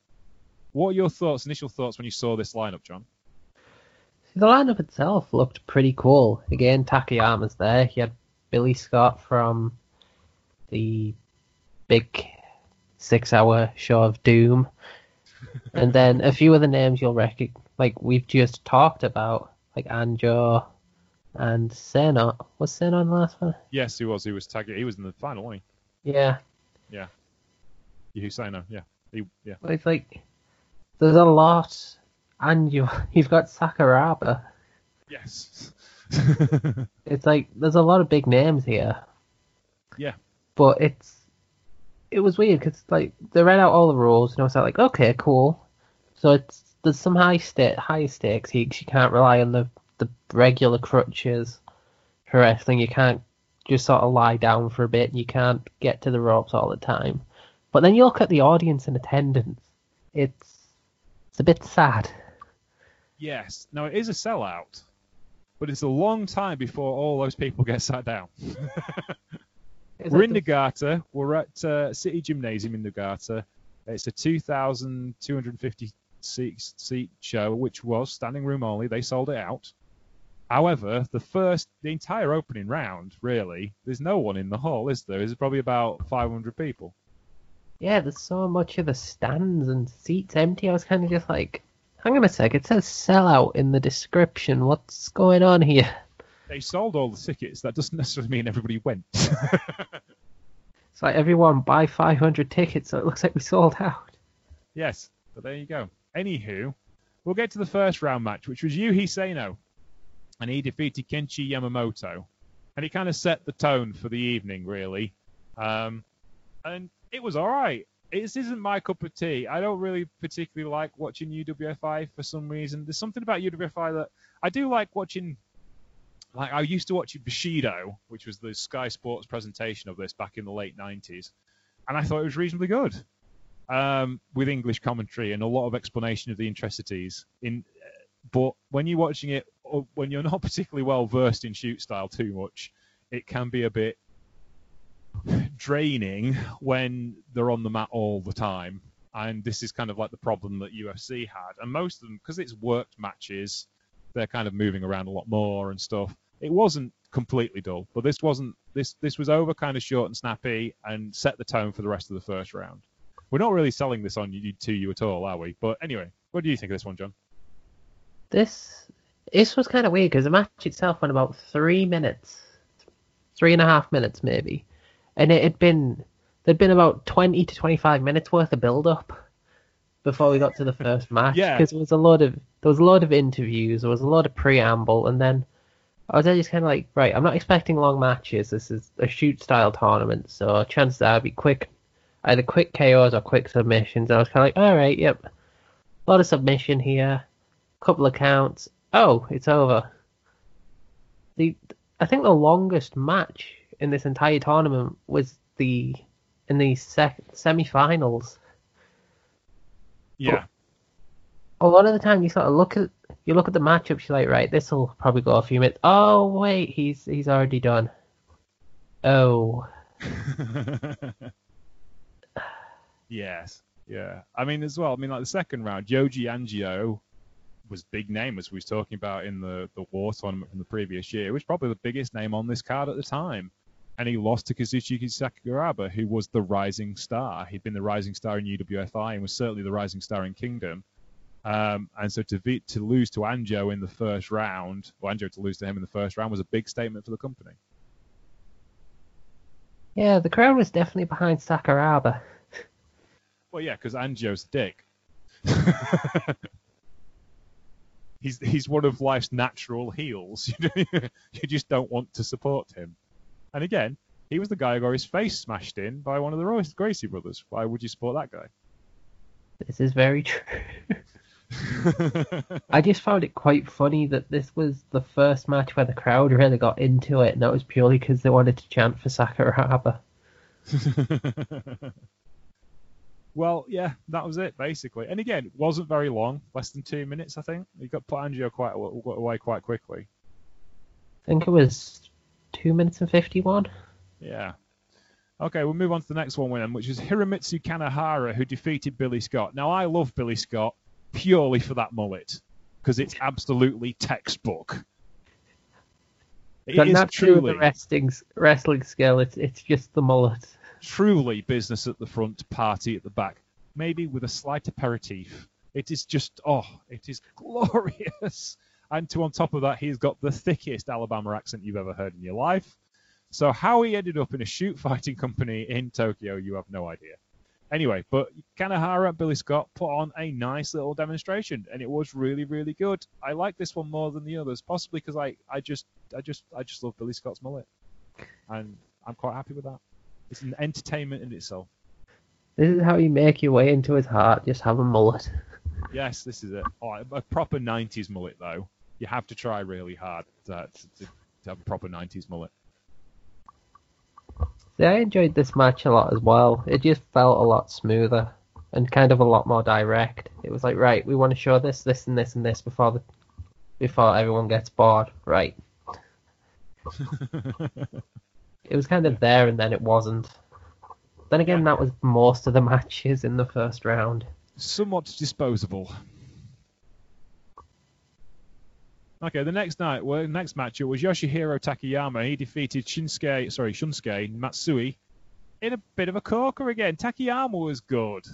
What are your thoughts, initial thoughts, when you saw this lineup, John?
The lineup itself looked pretty cool. Again, Takayama's there. He had Billy Scott from the big six-hour show of Doom and then a few of the names you'll recognize, like we've just talked about, like Anjo and Sena. Was Sena the last one?
Yes, he was. He was tagged. He was in the final, wasn't
he? Yeah.
Yeah. You Sena, yeah. He, yeah.
But it's like there's a lot, and you *laughs* you've got Sakuraba.
Yes. *laughs*
it's like there's a lot of big names here.
Yeah.
But it's it was weird because like they read out all the rules and I was like, okay, cool. So it's there's some high state high stakes. You, you can't rely on the the regular crutches for wrestling. You can't just sort of lie down for a bit. And you can't get to the ropes all the time. But then you look at the audience in attendance. It's it's a bit sad.
Yes. Now it is a sellout, but it's a long time before all those people get sat down. *laughs* we're in Nagata. We're at uh, City Gymnasium in Nagata. It's a 2,250 seat, seat show, which was standing room only. They sold it out. However, the first, the entire opening round, really, there's no one in the hall, is there? There's probably about 500 people.
Yeah, there's so much of the stands and seats empty. I was kind of just like, hang on a sec, it says sellout in the description. What's going on here?
They sold all the tickets. That doesn't *laughs* necessarily mean everybody went. *laughs*
it's like everyone buy 500 tickets, so it looks like we sold out.
Yes, but there you go. Anywho, we'll get to the first round match, which was Yuhi Sano, and he defeated Kenichi Yamamoto, and he kind of set the tone for the evening, really. Um, and it was all right. This isn't my cup of tea. I don't really particularly like watching UWFI for some reason. There's something about UWFI that I do like watching like I used to watch Bushido, which was the Sky Sports presentation of this back in the late '90s, and I thought it was reasonably good, um, with English commentary and a lot of explanation of the intricacies. In, but when you're watching it, when you're not *laughs* particularly well versed in shoot style too much, it can be a bit draining when they're on the mat all the time. And this is kind of like the problem that UFC had, and most of them because it's worked matches they're kind of moving around a lot more and stuff. It wasn't completely dull, but this wasn't. This this was over kind of short and snappy and set the tone for the rest of the first round. We're not really selling this on you to you at all, are we? But anyway, what do you think of this one, John?
This this was kind of weird because the match itself went about three minutes, three and a half minutes maybe, and it had been there'd been about twenty to twenty five minutes worth of build up before we got to the first match.
Yeah.
Because there was a lot of there was a lot of interviews, there was a lot of preamble, and then I was just kind of like, right, I'm not expecting long matches. This is a shoot style tournament, so chances are it'll be quick, either quick KOs or quick submissions. And I was kind of like, all right, yep, a lot of submission here, couple of counts. Oh, it's over. The I think the longest match in this entire tournament was the in the sec- semi-finals
yeah.
But a lot of the time, you sort of look at you look at the matchups. You're like, right, this will probably go a few minutes. Oh wait, he's he's already done. Oh. *laughs*
yes. Yeah. I mean, as well. I mean, like the second round, Yoji Anjo was big name as we was talking about in the the war tournament from the previous year. It was probably the biggest name on this card at the time and he lost to Kazuchika Sakuraba, who was the rising star. He'd been the rising star in UWFI and was certainly the rising star in Kingdom. Um, and so to be, to lose to Anjo in the first round, or Anjo to lose to him in the first round, was a big statement for the company.
Yeah, the crowd was definitely behind Sakuraba. *laughs*
Well, yeah, because Anjo's a dick. *laughs* he's he's one of life's natural heels. *laughs* you just don't want to support him. And again, he was the guy who got his face smashed in by one of the Royce- Gracie brothers. Why would you support that guy?
This is very true. *laughs* I just found it quite funny that this was the first match where the crowd really got into it, and that was purely because they wanted to chant for Sakuraba. *laughs*
well, yeah, that was it basically. And again, it wasn't very long, less than two minutes, I think. He got put Anjo quite aw- away quite quickly.
I think it was two minutes and fifty-one.
Yeah. Okay, we'll move on to the next one then, which is Hiromitsu Kanehara, who defeated Billy Scott. Now, I love Billy Scott purely for that mullet, because it's absolutely textbook. It
Got
is
nothing to do with
truly,
the wrestling wrestling skill. It's it's just the mullet.
truly business at the front, party at the back, maybe with a slight aperitif. It is just, oh, it is *laughs* glorious. And to on top of that, he's got the thickest Alabama accent you've ever heard in your life. So how he ended up in a shoot fighting *laughs* company in Tokyo, you have no idea. Anyway, but Kanehara and Billy Scott put on a nice little demonstration, and it was really, really good. I like this one more than the others, possibly because I, I just, I just, I just love Billy Scott's mullet, and I'm quite happy with that. It's an entertainment in itself.
This is how you make your way into his heart. Just have a mullet.
Yes, this is it. A proper '90s mullet, though. You have to try really hard to, to, to have a proper '90s mullet.
See, I enjoyed this match a lot as well. It just felt a lot smoother and kind of a lot more direct. It was like, right, we want to show this, this, and this, and this before the before everyone gets bored. Right. *laughs* It was kind of there and then it wasn't. Then again, that was most of the matches in the first round.
Somewhat disposable. Okay, the next night, well, next match, it was Yoshihiro Takayama. He defeated Shinsuke, sorry, Shunsuke Matsui in a bit of a corker again. Takayama was good.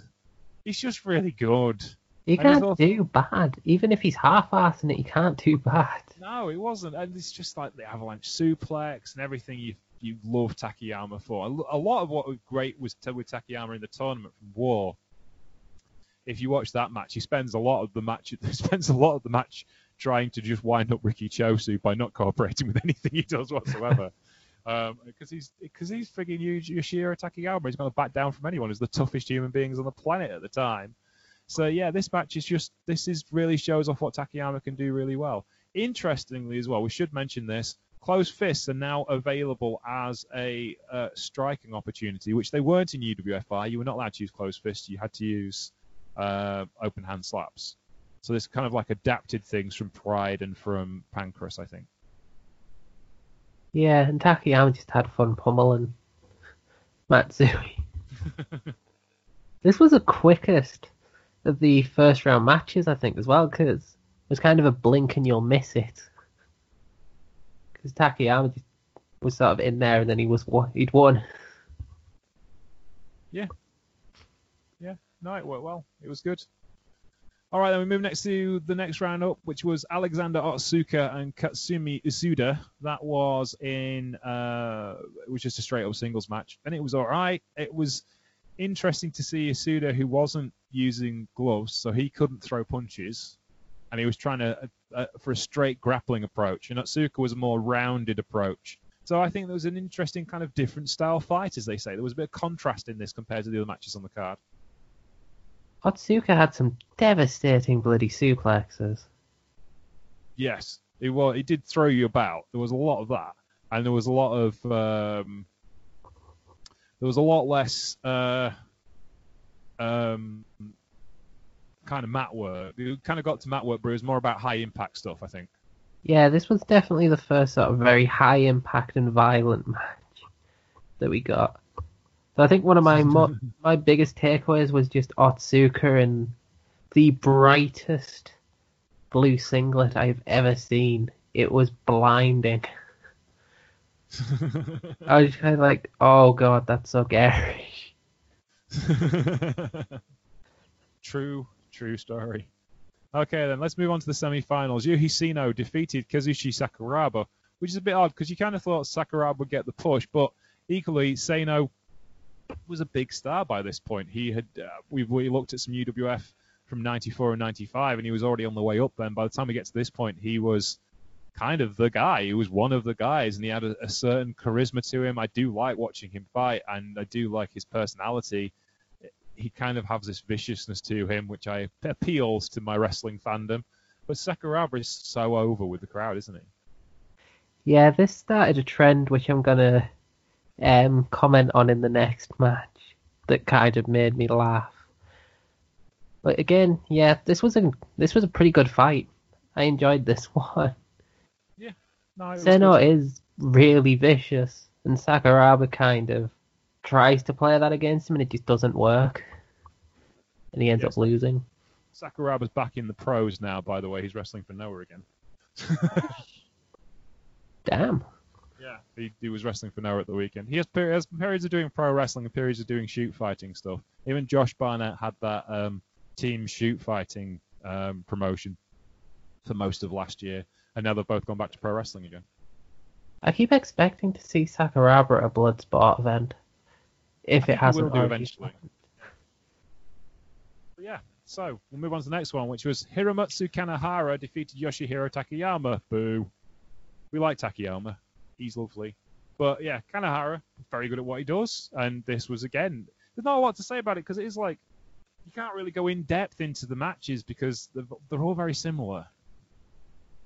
He's just really good. He
can't
thought-
do bad. Even if he's half-assing it, he can't do bad.
No, it wasn't. And it's just like the avalanche suplex and everything you you love Takayama for. A lot of what was great was with Takayama in the tournament from War. If you watch that match, he spends a lot of the match he *laughs* spends a lot of the match trying to just wind up Riki Choshu by not cooperating with *laughs* anything he does whatsoever. *laughs* Um, because he's because he's frigging Yoshihiro Takayama. He's going to back down from anyone. He's the toughest human beings on the planet at the time. So yeah, this match is just this is really shows off what Takayama can do really well. Interestingly as well, we should mention this. Closed fists are now available as a uh, striking opportunity, which they weren't in UWFI. You were not allowed to use closed fists. You had to use uh, open hand slaps. So this kind of like adapted things from Pride and from Pancrase, I think.
Yeah, and Takayama just had fun pummeling Matsui. *laughs* this was the quickest of the first round matches, I think, as well, because it was kind of a blink and you'll miss it. Because Takayama just was sort of in there and then he was he'd won.
Yeah. Yeah, no, it worked well. It was good. All right, then we move next to the next round up, which was Alexander Otsuka and Katsumi Usuda. That was in, uh, it was just a straight up singles match, and it was all right. It was interesting to see Usuda, who wasn't using gloves, so he couldn't throw punches, and he was trying to uh, uh, for a straight grappling approach, and Otsuka was a more rounded approach. So I think there was an interesting kind of different style fight, as they say. There was a bit of contrast in this compared to the other matches on the card.
Otsuka had some devastating bloody suplexes.
Yes, it was. It did throw you about. There was a lot of that, and there was a lot of um, there was a lot less uh, um, kind of mat work. You kind of got to mat work, but it was more about high impact stuff. I think.
Yeah, this was definitely the first sort of very high impact and violent match that we got. So I think one of my mo- my biggest takeaways was just Otsuka and the brightest blue singlet I've ever seen. It was blinding. *laughs* I was kind of like, oh god, that's so garish. *laughs*
true, true story. Okay, then let's move on to the semi-finals. Yuhi Sano defeated Kazushi Sakuraba, which is a bit odd because you kind of thought Sakuraba would get the push, but equally Sano was a big star by this point. He had uh, we we looked at some UWF from '94 and '95, and he was already on the way up. Then by the time we get to this point, he was kind of the guy. He was one of the guys, and he had a, a certain charisma to him. I do like watching him fight, and I do like his personality. He kind of has this viciousness to him, which I appeals to my wrestling fandom. But Sakuraba is so over with the crowd, isn't he?
Yeah, this started a trend which I'm gonna um, comment on in the next match that kind of made me laugh. But again, yeah, this was a this was a pretty good fight. I enjoyed this *laughs* one.
No, it Sano
is really vicious, and Sakuraba kind of tries to play that against him, and it just doesn't work. And he ends
Yes.
up losing.
Sakuraba's back in the pros now. By the way, he's wrestling for Noah again. *laughs*
Damn.
He, he was wrestling for Noah at the weekend. He has, peri- has periods of doing pro wrestling and periods of doing shoot fighting stuff. Even Josh Barnett had that um, team shoot fighting um, promotion for most of last year, and now they've both gone back to pro wrestling again.
I keep expecting to see Sakuraba at a Bloodsport event. If it hasn't
will do eventually. Yeah, so we'll move on to the next one, which was Hiromitsu Kanehara defeated Yoshihiro Takayama. Boo. We like Takayama. He's lovely. But yeah, Kanehara, very good at what he does. And this was, again, there's not a lot to say about it because it is like, you can't really go in depth into the matches because they're, they're all very similar.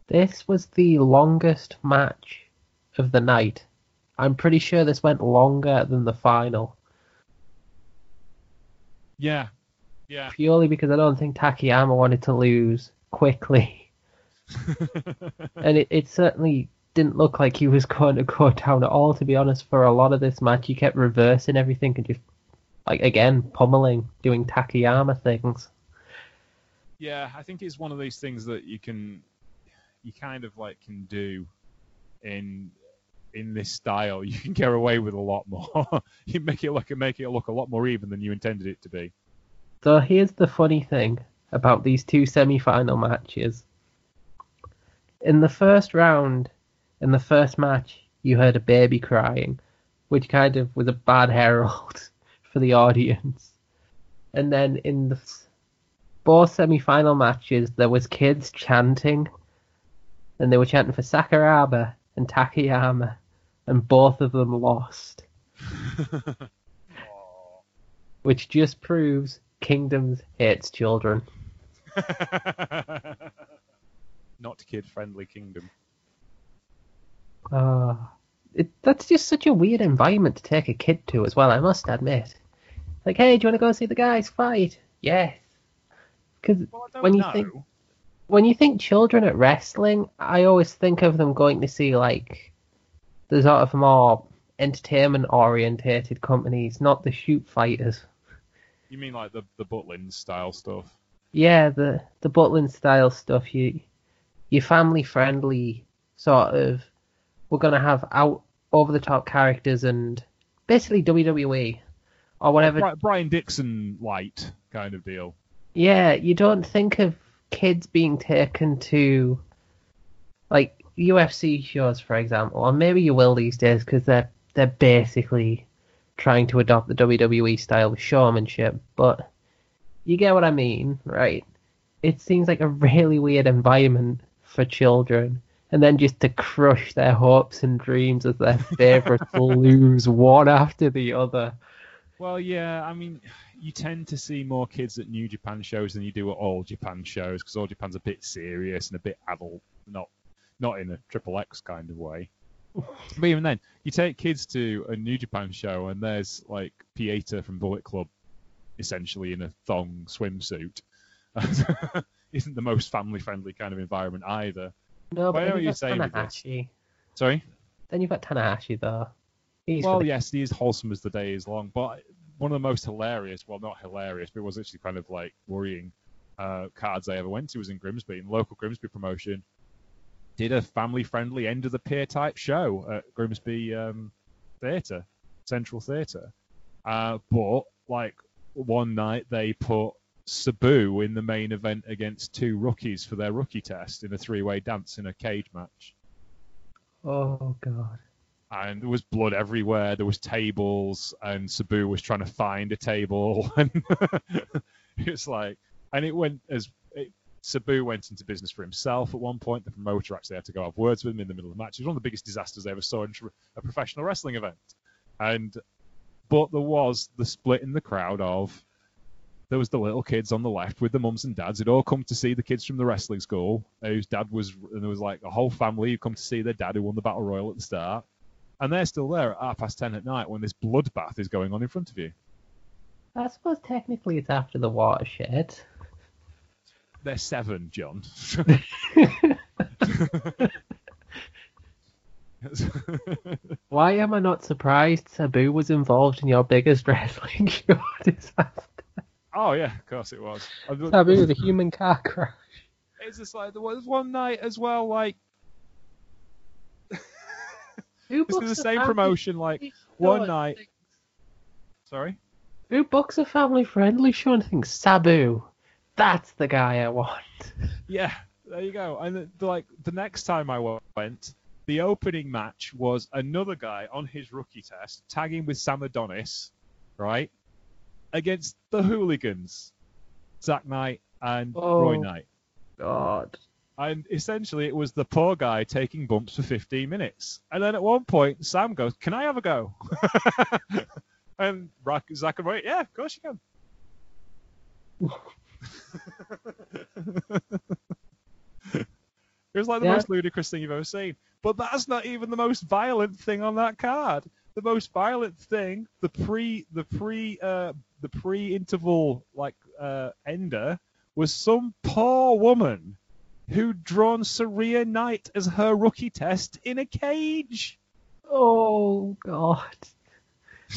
This was the longest match of the night. I'm pretty sure this went longer than the final,
Yeah. Yeah.
purely because I don't think Takayama wanted to lose quickly. *laughs* and it, it certainly didn't look like he was *laughs* going to go down at all, to be honest, for a lot of this match. He kept reversing everything and just, like, again, pummeling, doing Takayama things.
Yeah, I think it's one of these things that you can, you kind of like can do in in this style. *laughs* You can get away with a lot more. *laughs* you make it look make it look a lot more even than you intended it to be.
So here's the funny thing about these two semi-final matches. In the first round, in the first match, you heard a baby crying, which kind of was a bad herald *laughs* for the audience. And then in the both semi-final matches, there was kids chanting, and they were chanting for Sakuraba and Takayama, and both of them lost, *laughs* which just proves Kingdoms hates children. *laughs*
Not kid friendly kingdom.
Uh, it, that's just such a weird environment to take a kid to as well, I must admit. Like, hey, do you want to go see the guys fight? Yes. Because
Well,
when you
know.
think when you think children at wrestling, I always think of them going to see like the sort of more entertainment orientated companies, not the shoot fighters.
You mean like the the Butlins style stuff?
Yeah, the the Butlins style stuff. You your family friendly sort of. We're gonna have out over the top characters and basically WWE or whatever.
Brian Dixon light kind of deal.
Yeah, you don't think of kids being taken to like UFC shows, for example, or maybe you will these days because they're they're basically trying to adopt the WWE style of showmanship. But you get what I mean, right? It seems like a really weird environment for children, and then just to crush their hopes and dreams as their favorites lose one after the other.
Well, yeah, I mean, you tend to see more kids at New Japan shows than you do at All Japan shows because All Japan's a bit serious and a bit adult, not not in a triple X kind of way. But even then, you take kids to a New Japan show and there's like Pieter from Bullet Club, essentially in a thong swimsuit. *laughs* Isn't the most family-friendly kind of environment either.
No,
Why
but
are
then
you
you've got
saying?
Tanahashi.
Sorry.
Then you've got Tanahashi though. He's
well,
the-
yes, he is wholesome as the day is long, but one of the most hilarious, well, not hilarious, but it was actually kind of like worrying uh, cards I ever went to was in Grimsby, in local Grimsby promotion. Did a family-friendly end of the pier type show at Grimsby um, Theatre, Central Theatre, uh, but like one night they put Sabu in the main event against two rookies for their rookie test in a three-way dance in a cage match.
Oh god.
and there was blood everywhere. There was tables, and Sabu was trying to find a table, *laughs* and it's like, and it went as it, Sabu went into business for himself at one point. The promoter actually had to go have words with him in the middle of the match. It was one of the biggest disasters I ever saw in a professional wrestling event, and but there was the split in the crowd of. There was the little kids on the left with the mums and dads. They'd all come to see the kids from the wrestling school, whose dad was, and there was like a whole family who come to see their dad who won the battle royal at the start and they're still there at half past ten at night when this bloodbath is going on in front of you.
I suppose technically it's after the watershed.
They're seven, John. *laughs*
Why am I not surprised Sabu was involved in your biggest wrestling show *laughs* disaster?
Oh yeah, of course it was.
Sabu, the human car crash.
It's just like there was one night as well, like
Who
this
books
is the
a
same promotion, like one night.
thinks-
Sorry.
Who books a family friendly show and thinks Sabu? That's the guy I want.
Yeah, there you go. And the, the, like the next time I went, the opening match was another guy on his rookie test tagging with Sam Adonis, right, against the Hooligans, Zak Knight and Roy
Oh.
Knight.
God.
And essentially, it was the poor guy taking bumps for 15 minutes. And then at one point, Sam goes, "Can I have a go?" *laughs* and Rock, Zak and Roy, "Yeah, of course you can." *laughs* it was like the
Yeah.
most ludicrous thing you've ever seen. But that's not even the most violent thing on that card. The most violent thing, the pre, the pre, uh, the pre-interval like uh, ender, was some poor woman who'd drawn Saraya Knight as her rookie test in a cage.
Oh God. *laughs*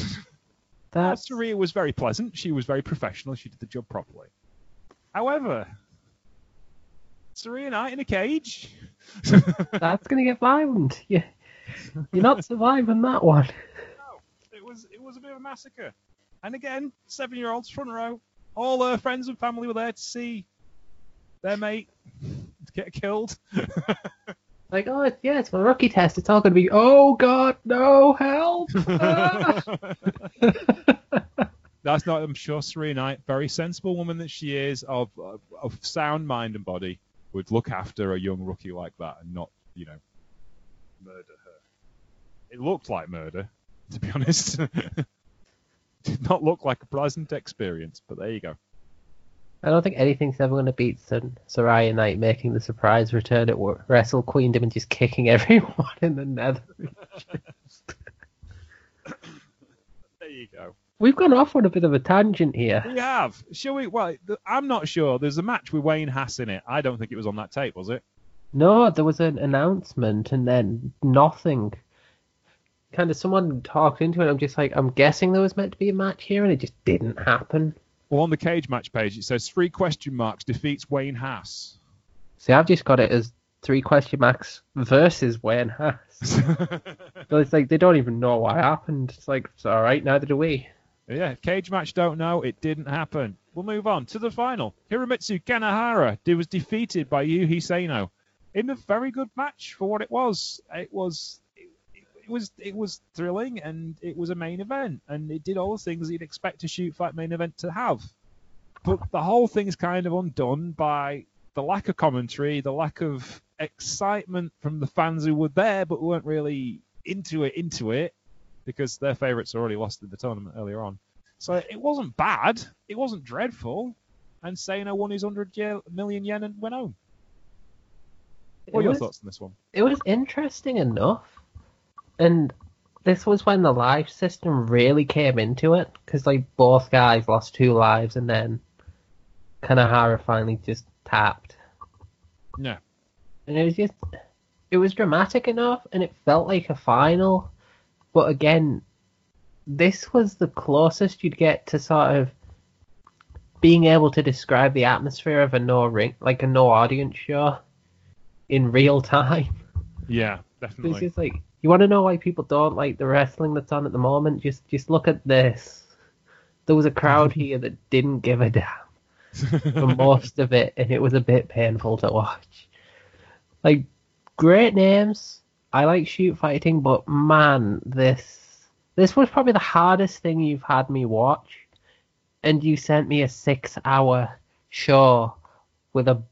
Now,
That's
Saraya was very pleasant. She was very professional. She did the job properly. However, Saraya Knight in a cage.
that's gonna get violent. You, you're not surviving that one.
It was it was a bit of a massacre. And again, seven year olds front row. All her friends and family were there to see their mate get killed. *laughs*
Like, oh it's- yeah, it's my rookie test. It's all gonna be, oh God, no help. Ah. *laughs*
That's not. I'm sure Saraya Knight, very sensible woman that she is, of, of of sound mind and body, would look after a young rookie like that and not, you know, murder her. It looked like murder, to be *laughs* honest. Did not look like a pleasant experience, but there you go.
I don't think anything's ever going to beat Sar- Saraya Knight making the surprise return at Wrestle Queendom and just kicking *laughs* everyone in the nether. *laughs*
There you go.
We've gone off on a bit of a tangent here.
We have. Shall we? Well, th- I'm not sure. There's a match with Wayne Hass in it. I don't think it was on that tape, was it?
No, there was an announcement and then nothing. Kind of someone talked into it. I'm just like, I'm guessing there was meant to be a match here and it just didn't happen.
Well, on the cage match page, it says three question marks defeats Wayne Hass.
See, I've just got it as three question marks versus Wayne Haas. *laughs* so it's like they don't even know what happened. It's like, it's alright, neither do we.
Yeah, cage match don't know. It didn't happen. We'll move on to the final. Hiromitsu Kanehara was defeated by Yuhi Sano in a very good match for what it was. It was it, was it was thrilling and it was a main event and it did all the things you'd expect a shoot fight main event to have. But the whole thing's kind of undone by the lack of commentary, the lack of excitement from the fans who were there but weren't really into it into it because their favourites already lost in the tournament earlier on. So it wasn't bad. It wasn't dreadful. And Sano won his 100 ye- million yen and went home. What are your
was-
thoughts on this one?
it was interesting enough. And this was when the live system really came into it, because like both guys lost two lives, and then Kanehara finally just tapped,
Yeah.
and it was just, it was dramatic enough, and it felt like a final. But again, this was the closest you'd get to sort of being able to describe the atmosphere of a no ring, like a no audience show, in real time.
Yeah,
It's
definitely.
just like you want to know why people don't like the wrestling that's on at the moment. Just just look at this. There was a crowd *laughs* here that didn't give a damn. for most of it, and it was a bit painful to watch. Like, great names. I like shoot fighting, but man, this this was probably the hardest thing you've had me watch. And you sent me a six-hour show with a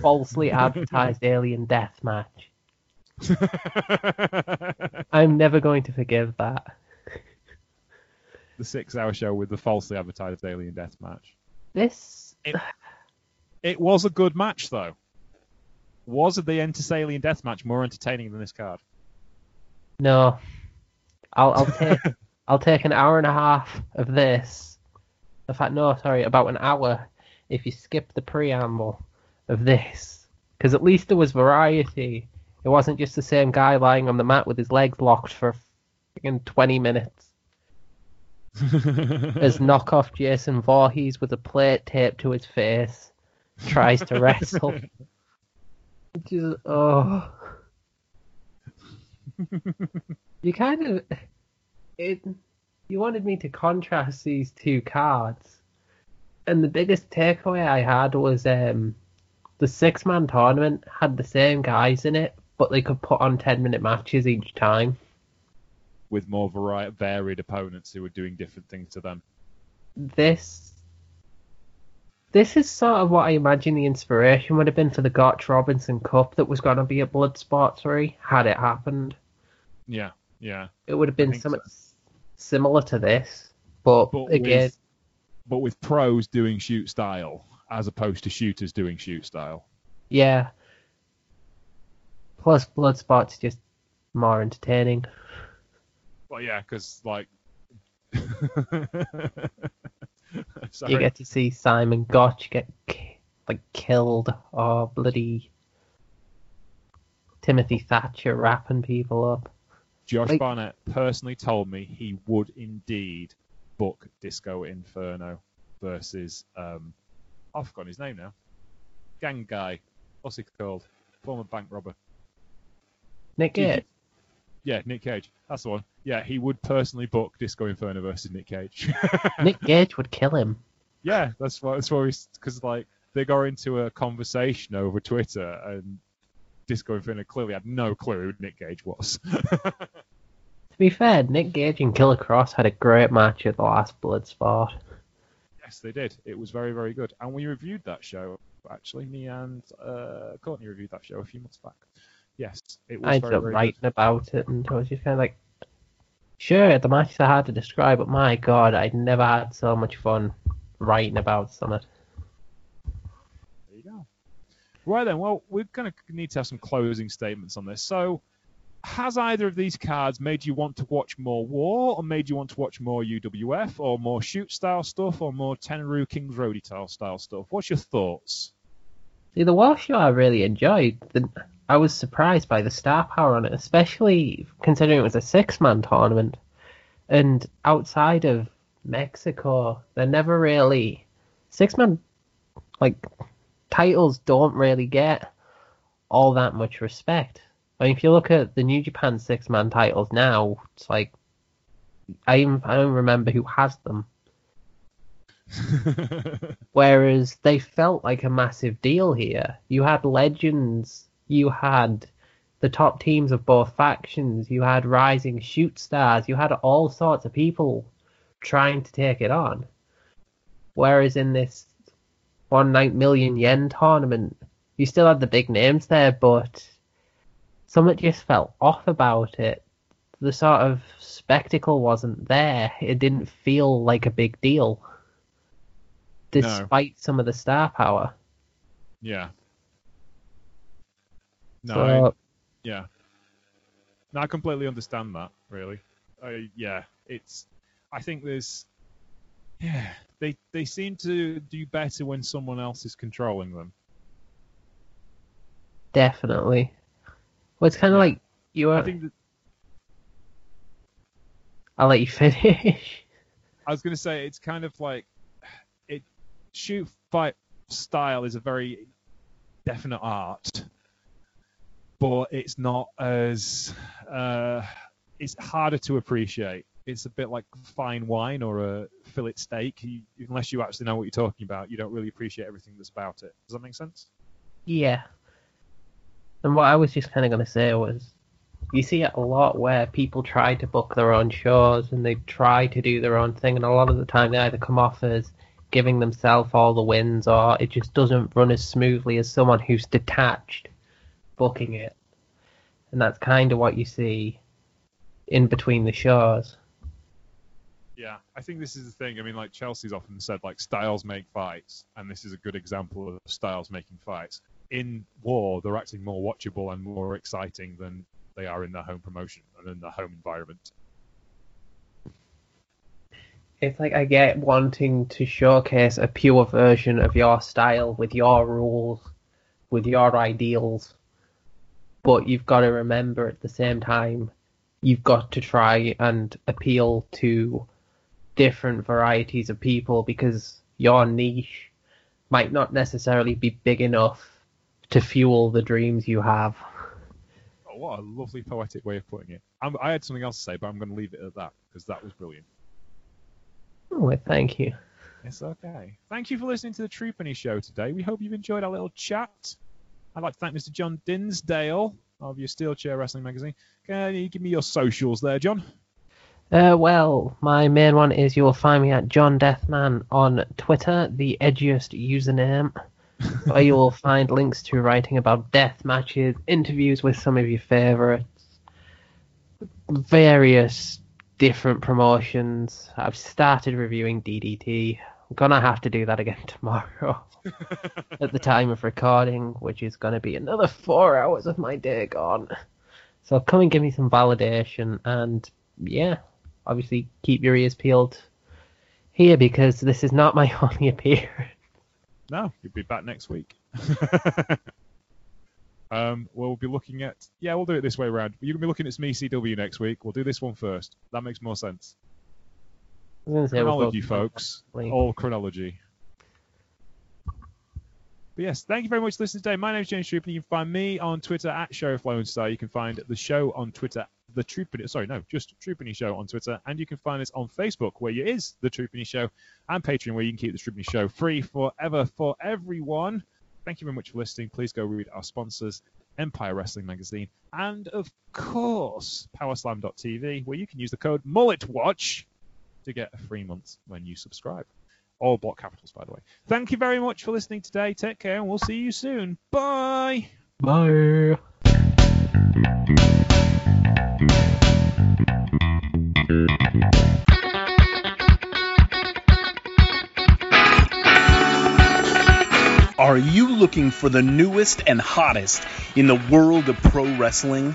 falsely *laughs* advertised alien death match. *laughs* I'm never going to forgive that.
the six-hour show with the falsely advertised alien death match.
This
It, it was a good match, though. Was the Enter Alien death match more entertaining than this card?
no. I'll I'll take *laughs* I'll take an hour and a half of this. In fact, no, sorry, about an hour if you skip the preamble of this, because at least there was variety. It wasn't just the same guy lying on the mat with his legs locked for freaking twenty minutes. *laughs* As knockoff Jason Voorhees with a plate taped to his face tries to wrestle. *laughs* Which is oh. *laughs* you kind of it. You wanted me to contrast these two cards, and the biggest takeaway I had was um, the six man tournament had the same guys in it, but they could put on ten minute matches each time.
with more vari- varied opponents who were doing different things to them.
This this is sort of what I imagine the inspiration would have been for the Gotch Robinson Cup that was going to be a Bloodsport 3 had it happened.
Yeah, yeah.
It would have been something s- similar to this, but,
But
again,
with, but with pros doing shoot style as opposed to shooters doing shoot style.
yeah. Plus, Bloodsport's just more entertaining.
Well, yeah, because like. *laughs*
You get to see Simon Gotch get like killed or bloody Timothy Thatcher wrapping people up.
Josh
like-
Barnett personally told me he would indeed book Disco Inferno versus um, I've forgotten his name now. Gang guy. What's he called? Former bank robber.
Nick
Cage.
Gage.
Yeah, Nick Cage. That's the one. Yeah, he would personally book Disco Inferno versus Nick Cage. *laughs*
Nick Cage would kill him.
yeah, that's why. That's why because like they got into a conversation over Twitter and Disco Inferno clearly had no clue who Nick Cage was. *laughs*
To be fair, Nick Gage and Killer Kross had a great match at the last Bloodsport.
Yes, they did. It was very, very good. And we reviewed that show, actually. Me and uh, Courtney reviewed that show a few months back. Yes, it was
I ended
very,
up
very
writing about it, and I was just kind of like, sure, the matches are hard to describe, but my god, I'd never had so much fun writing about something.
good. There you go. Right then, well, we're going to need to have some closing statements on this. So, has either of these cards made you want to watch more War, or made you want to watch more UWF, or more shoot style stuff, or more Tenryu Kings Roadie style style stuff? What's your thoughts?
See, the War show I really enjoyed. The, I was surprised by the star power on it, especially considering it was a six-man tournament. And outside of Mexico, they're never really six-man like titles don't really get all that much respect. I mean, if you look at the New Japan six-man titles now, it's like I even, I don't remember who has them. *laughs* Whereas they felt like a massive deal here. You had legends, you had the top teams of both factions, you had rising shoot stars, you had all sorts of people trying to take it on. Whereas in this one night million yen tournament, you still had the big names there, but something just felt off about it. The sort of spectacle wasn't there. It didn't feel like a big deal despite some of the star power.
yeah. No, I- Yeah. No, I completely understand that. Really. Uh, yeah, it's. I think there's. Yeah, they they seem to do better when someone else is controlling them.
definitely. Well, it's kind of
Yeah.
like you
I
are.
think that
I'll let you finish. *laughs*
I was going to say it's kind of like it shoot fight style is a very definite art, but it's not as uh, it's harder to appreciate it's a bit like fine wine or a fillet steak. You, unless you actually know what you're talking about, you don't really appreciate everything that's about it. Does that make sense?
Yeah. And what I was just kind of going to say was, you see it a lot where people try to book their own shows and they try to do their own thing, and a lot of the time they either come off as giving themselves all the wins or it just doesn't run as smoothly as someone who's detached booking it. And that's kind of what you see in between the shows.
Yeah, I think this is the thing. I mean, like Chelsea's often said, like styles make fights, and this is a good example of styles making fights. In war, they're actually more watchable and more exciting than they are in their home promotion and in their home environment.
It's like I get wanting to showcase a pure version of your style with your rules, with your ideals, but you've got to remember at the same time, you've got to try and appeal to different varieties of people because your niche might not necessarily be big enough to fuel the dreams you have.
Oh, what a lovely poetic way of putting it. I'm, I had something else to say, but I'm going to leave it at that because that was brilliant.
Oh, thank you.
It's okay. Thank you for listening to the Troopany Show today. We hope you've enjoyed our little chat. I'd like to thank Mr. John Dinsdale of your Steel Chair Wrestling magazine. Can you give me your socials there, John?
Uh, well, my main one is you'll find me at John Deathman on Twitter, the edgiest username, *laughs* where you will find links to writing about death matches, interviews with some of your favourites, various different promotions. I've started reviewing DDT. I'm gonna have to do that again *laughs* tomorrow at the time of recording, which is gonna be another four hours of my day gone. So come and give me some validation, and yeah, obviously keep your ears peeled here because this is not my *laughs* only appearance.
No, you'll be back next week. *laughs* um, we'll be looking at yeah, we'll do it this way around. You're gonna be looking at some ECW next week. We'll do this one first. That makes more sense.
I was gonna say we'll
Chronology, folks. All chronology. But yes, thank you very much for listening today. My name is James Troop, and you can find me on Twitter at Sheriff Lone Star. You can find the show on Twitter, the Troopany, sorry, no, just Troopany Show on Twitter, and you can find us on Facebook, where it is the Troopany Show, and Patreon, where you can keep the Troopany Show free forever for everyone. Thank you very much for listening. Please go read our sponsors, Empire Wrestling Magazine, and of course, Powerslam.tv, where you can use the code MulletWatch to get a free month when you subscribe. All block capitals, by the way. Thank you very much for listening today. Take care, and we'll see you soon. Bye.
Bye.
Are you looking for the newest and hottest in the world of pro wrestling?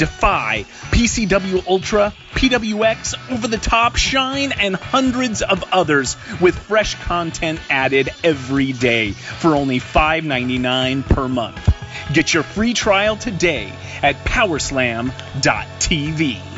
Defy, PCW Ultra, PWX, Over the Top, Shine, and hundreds of others with fresh content added every day for only $5.99 per month. Get your free trial today at Powerslam.tv.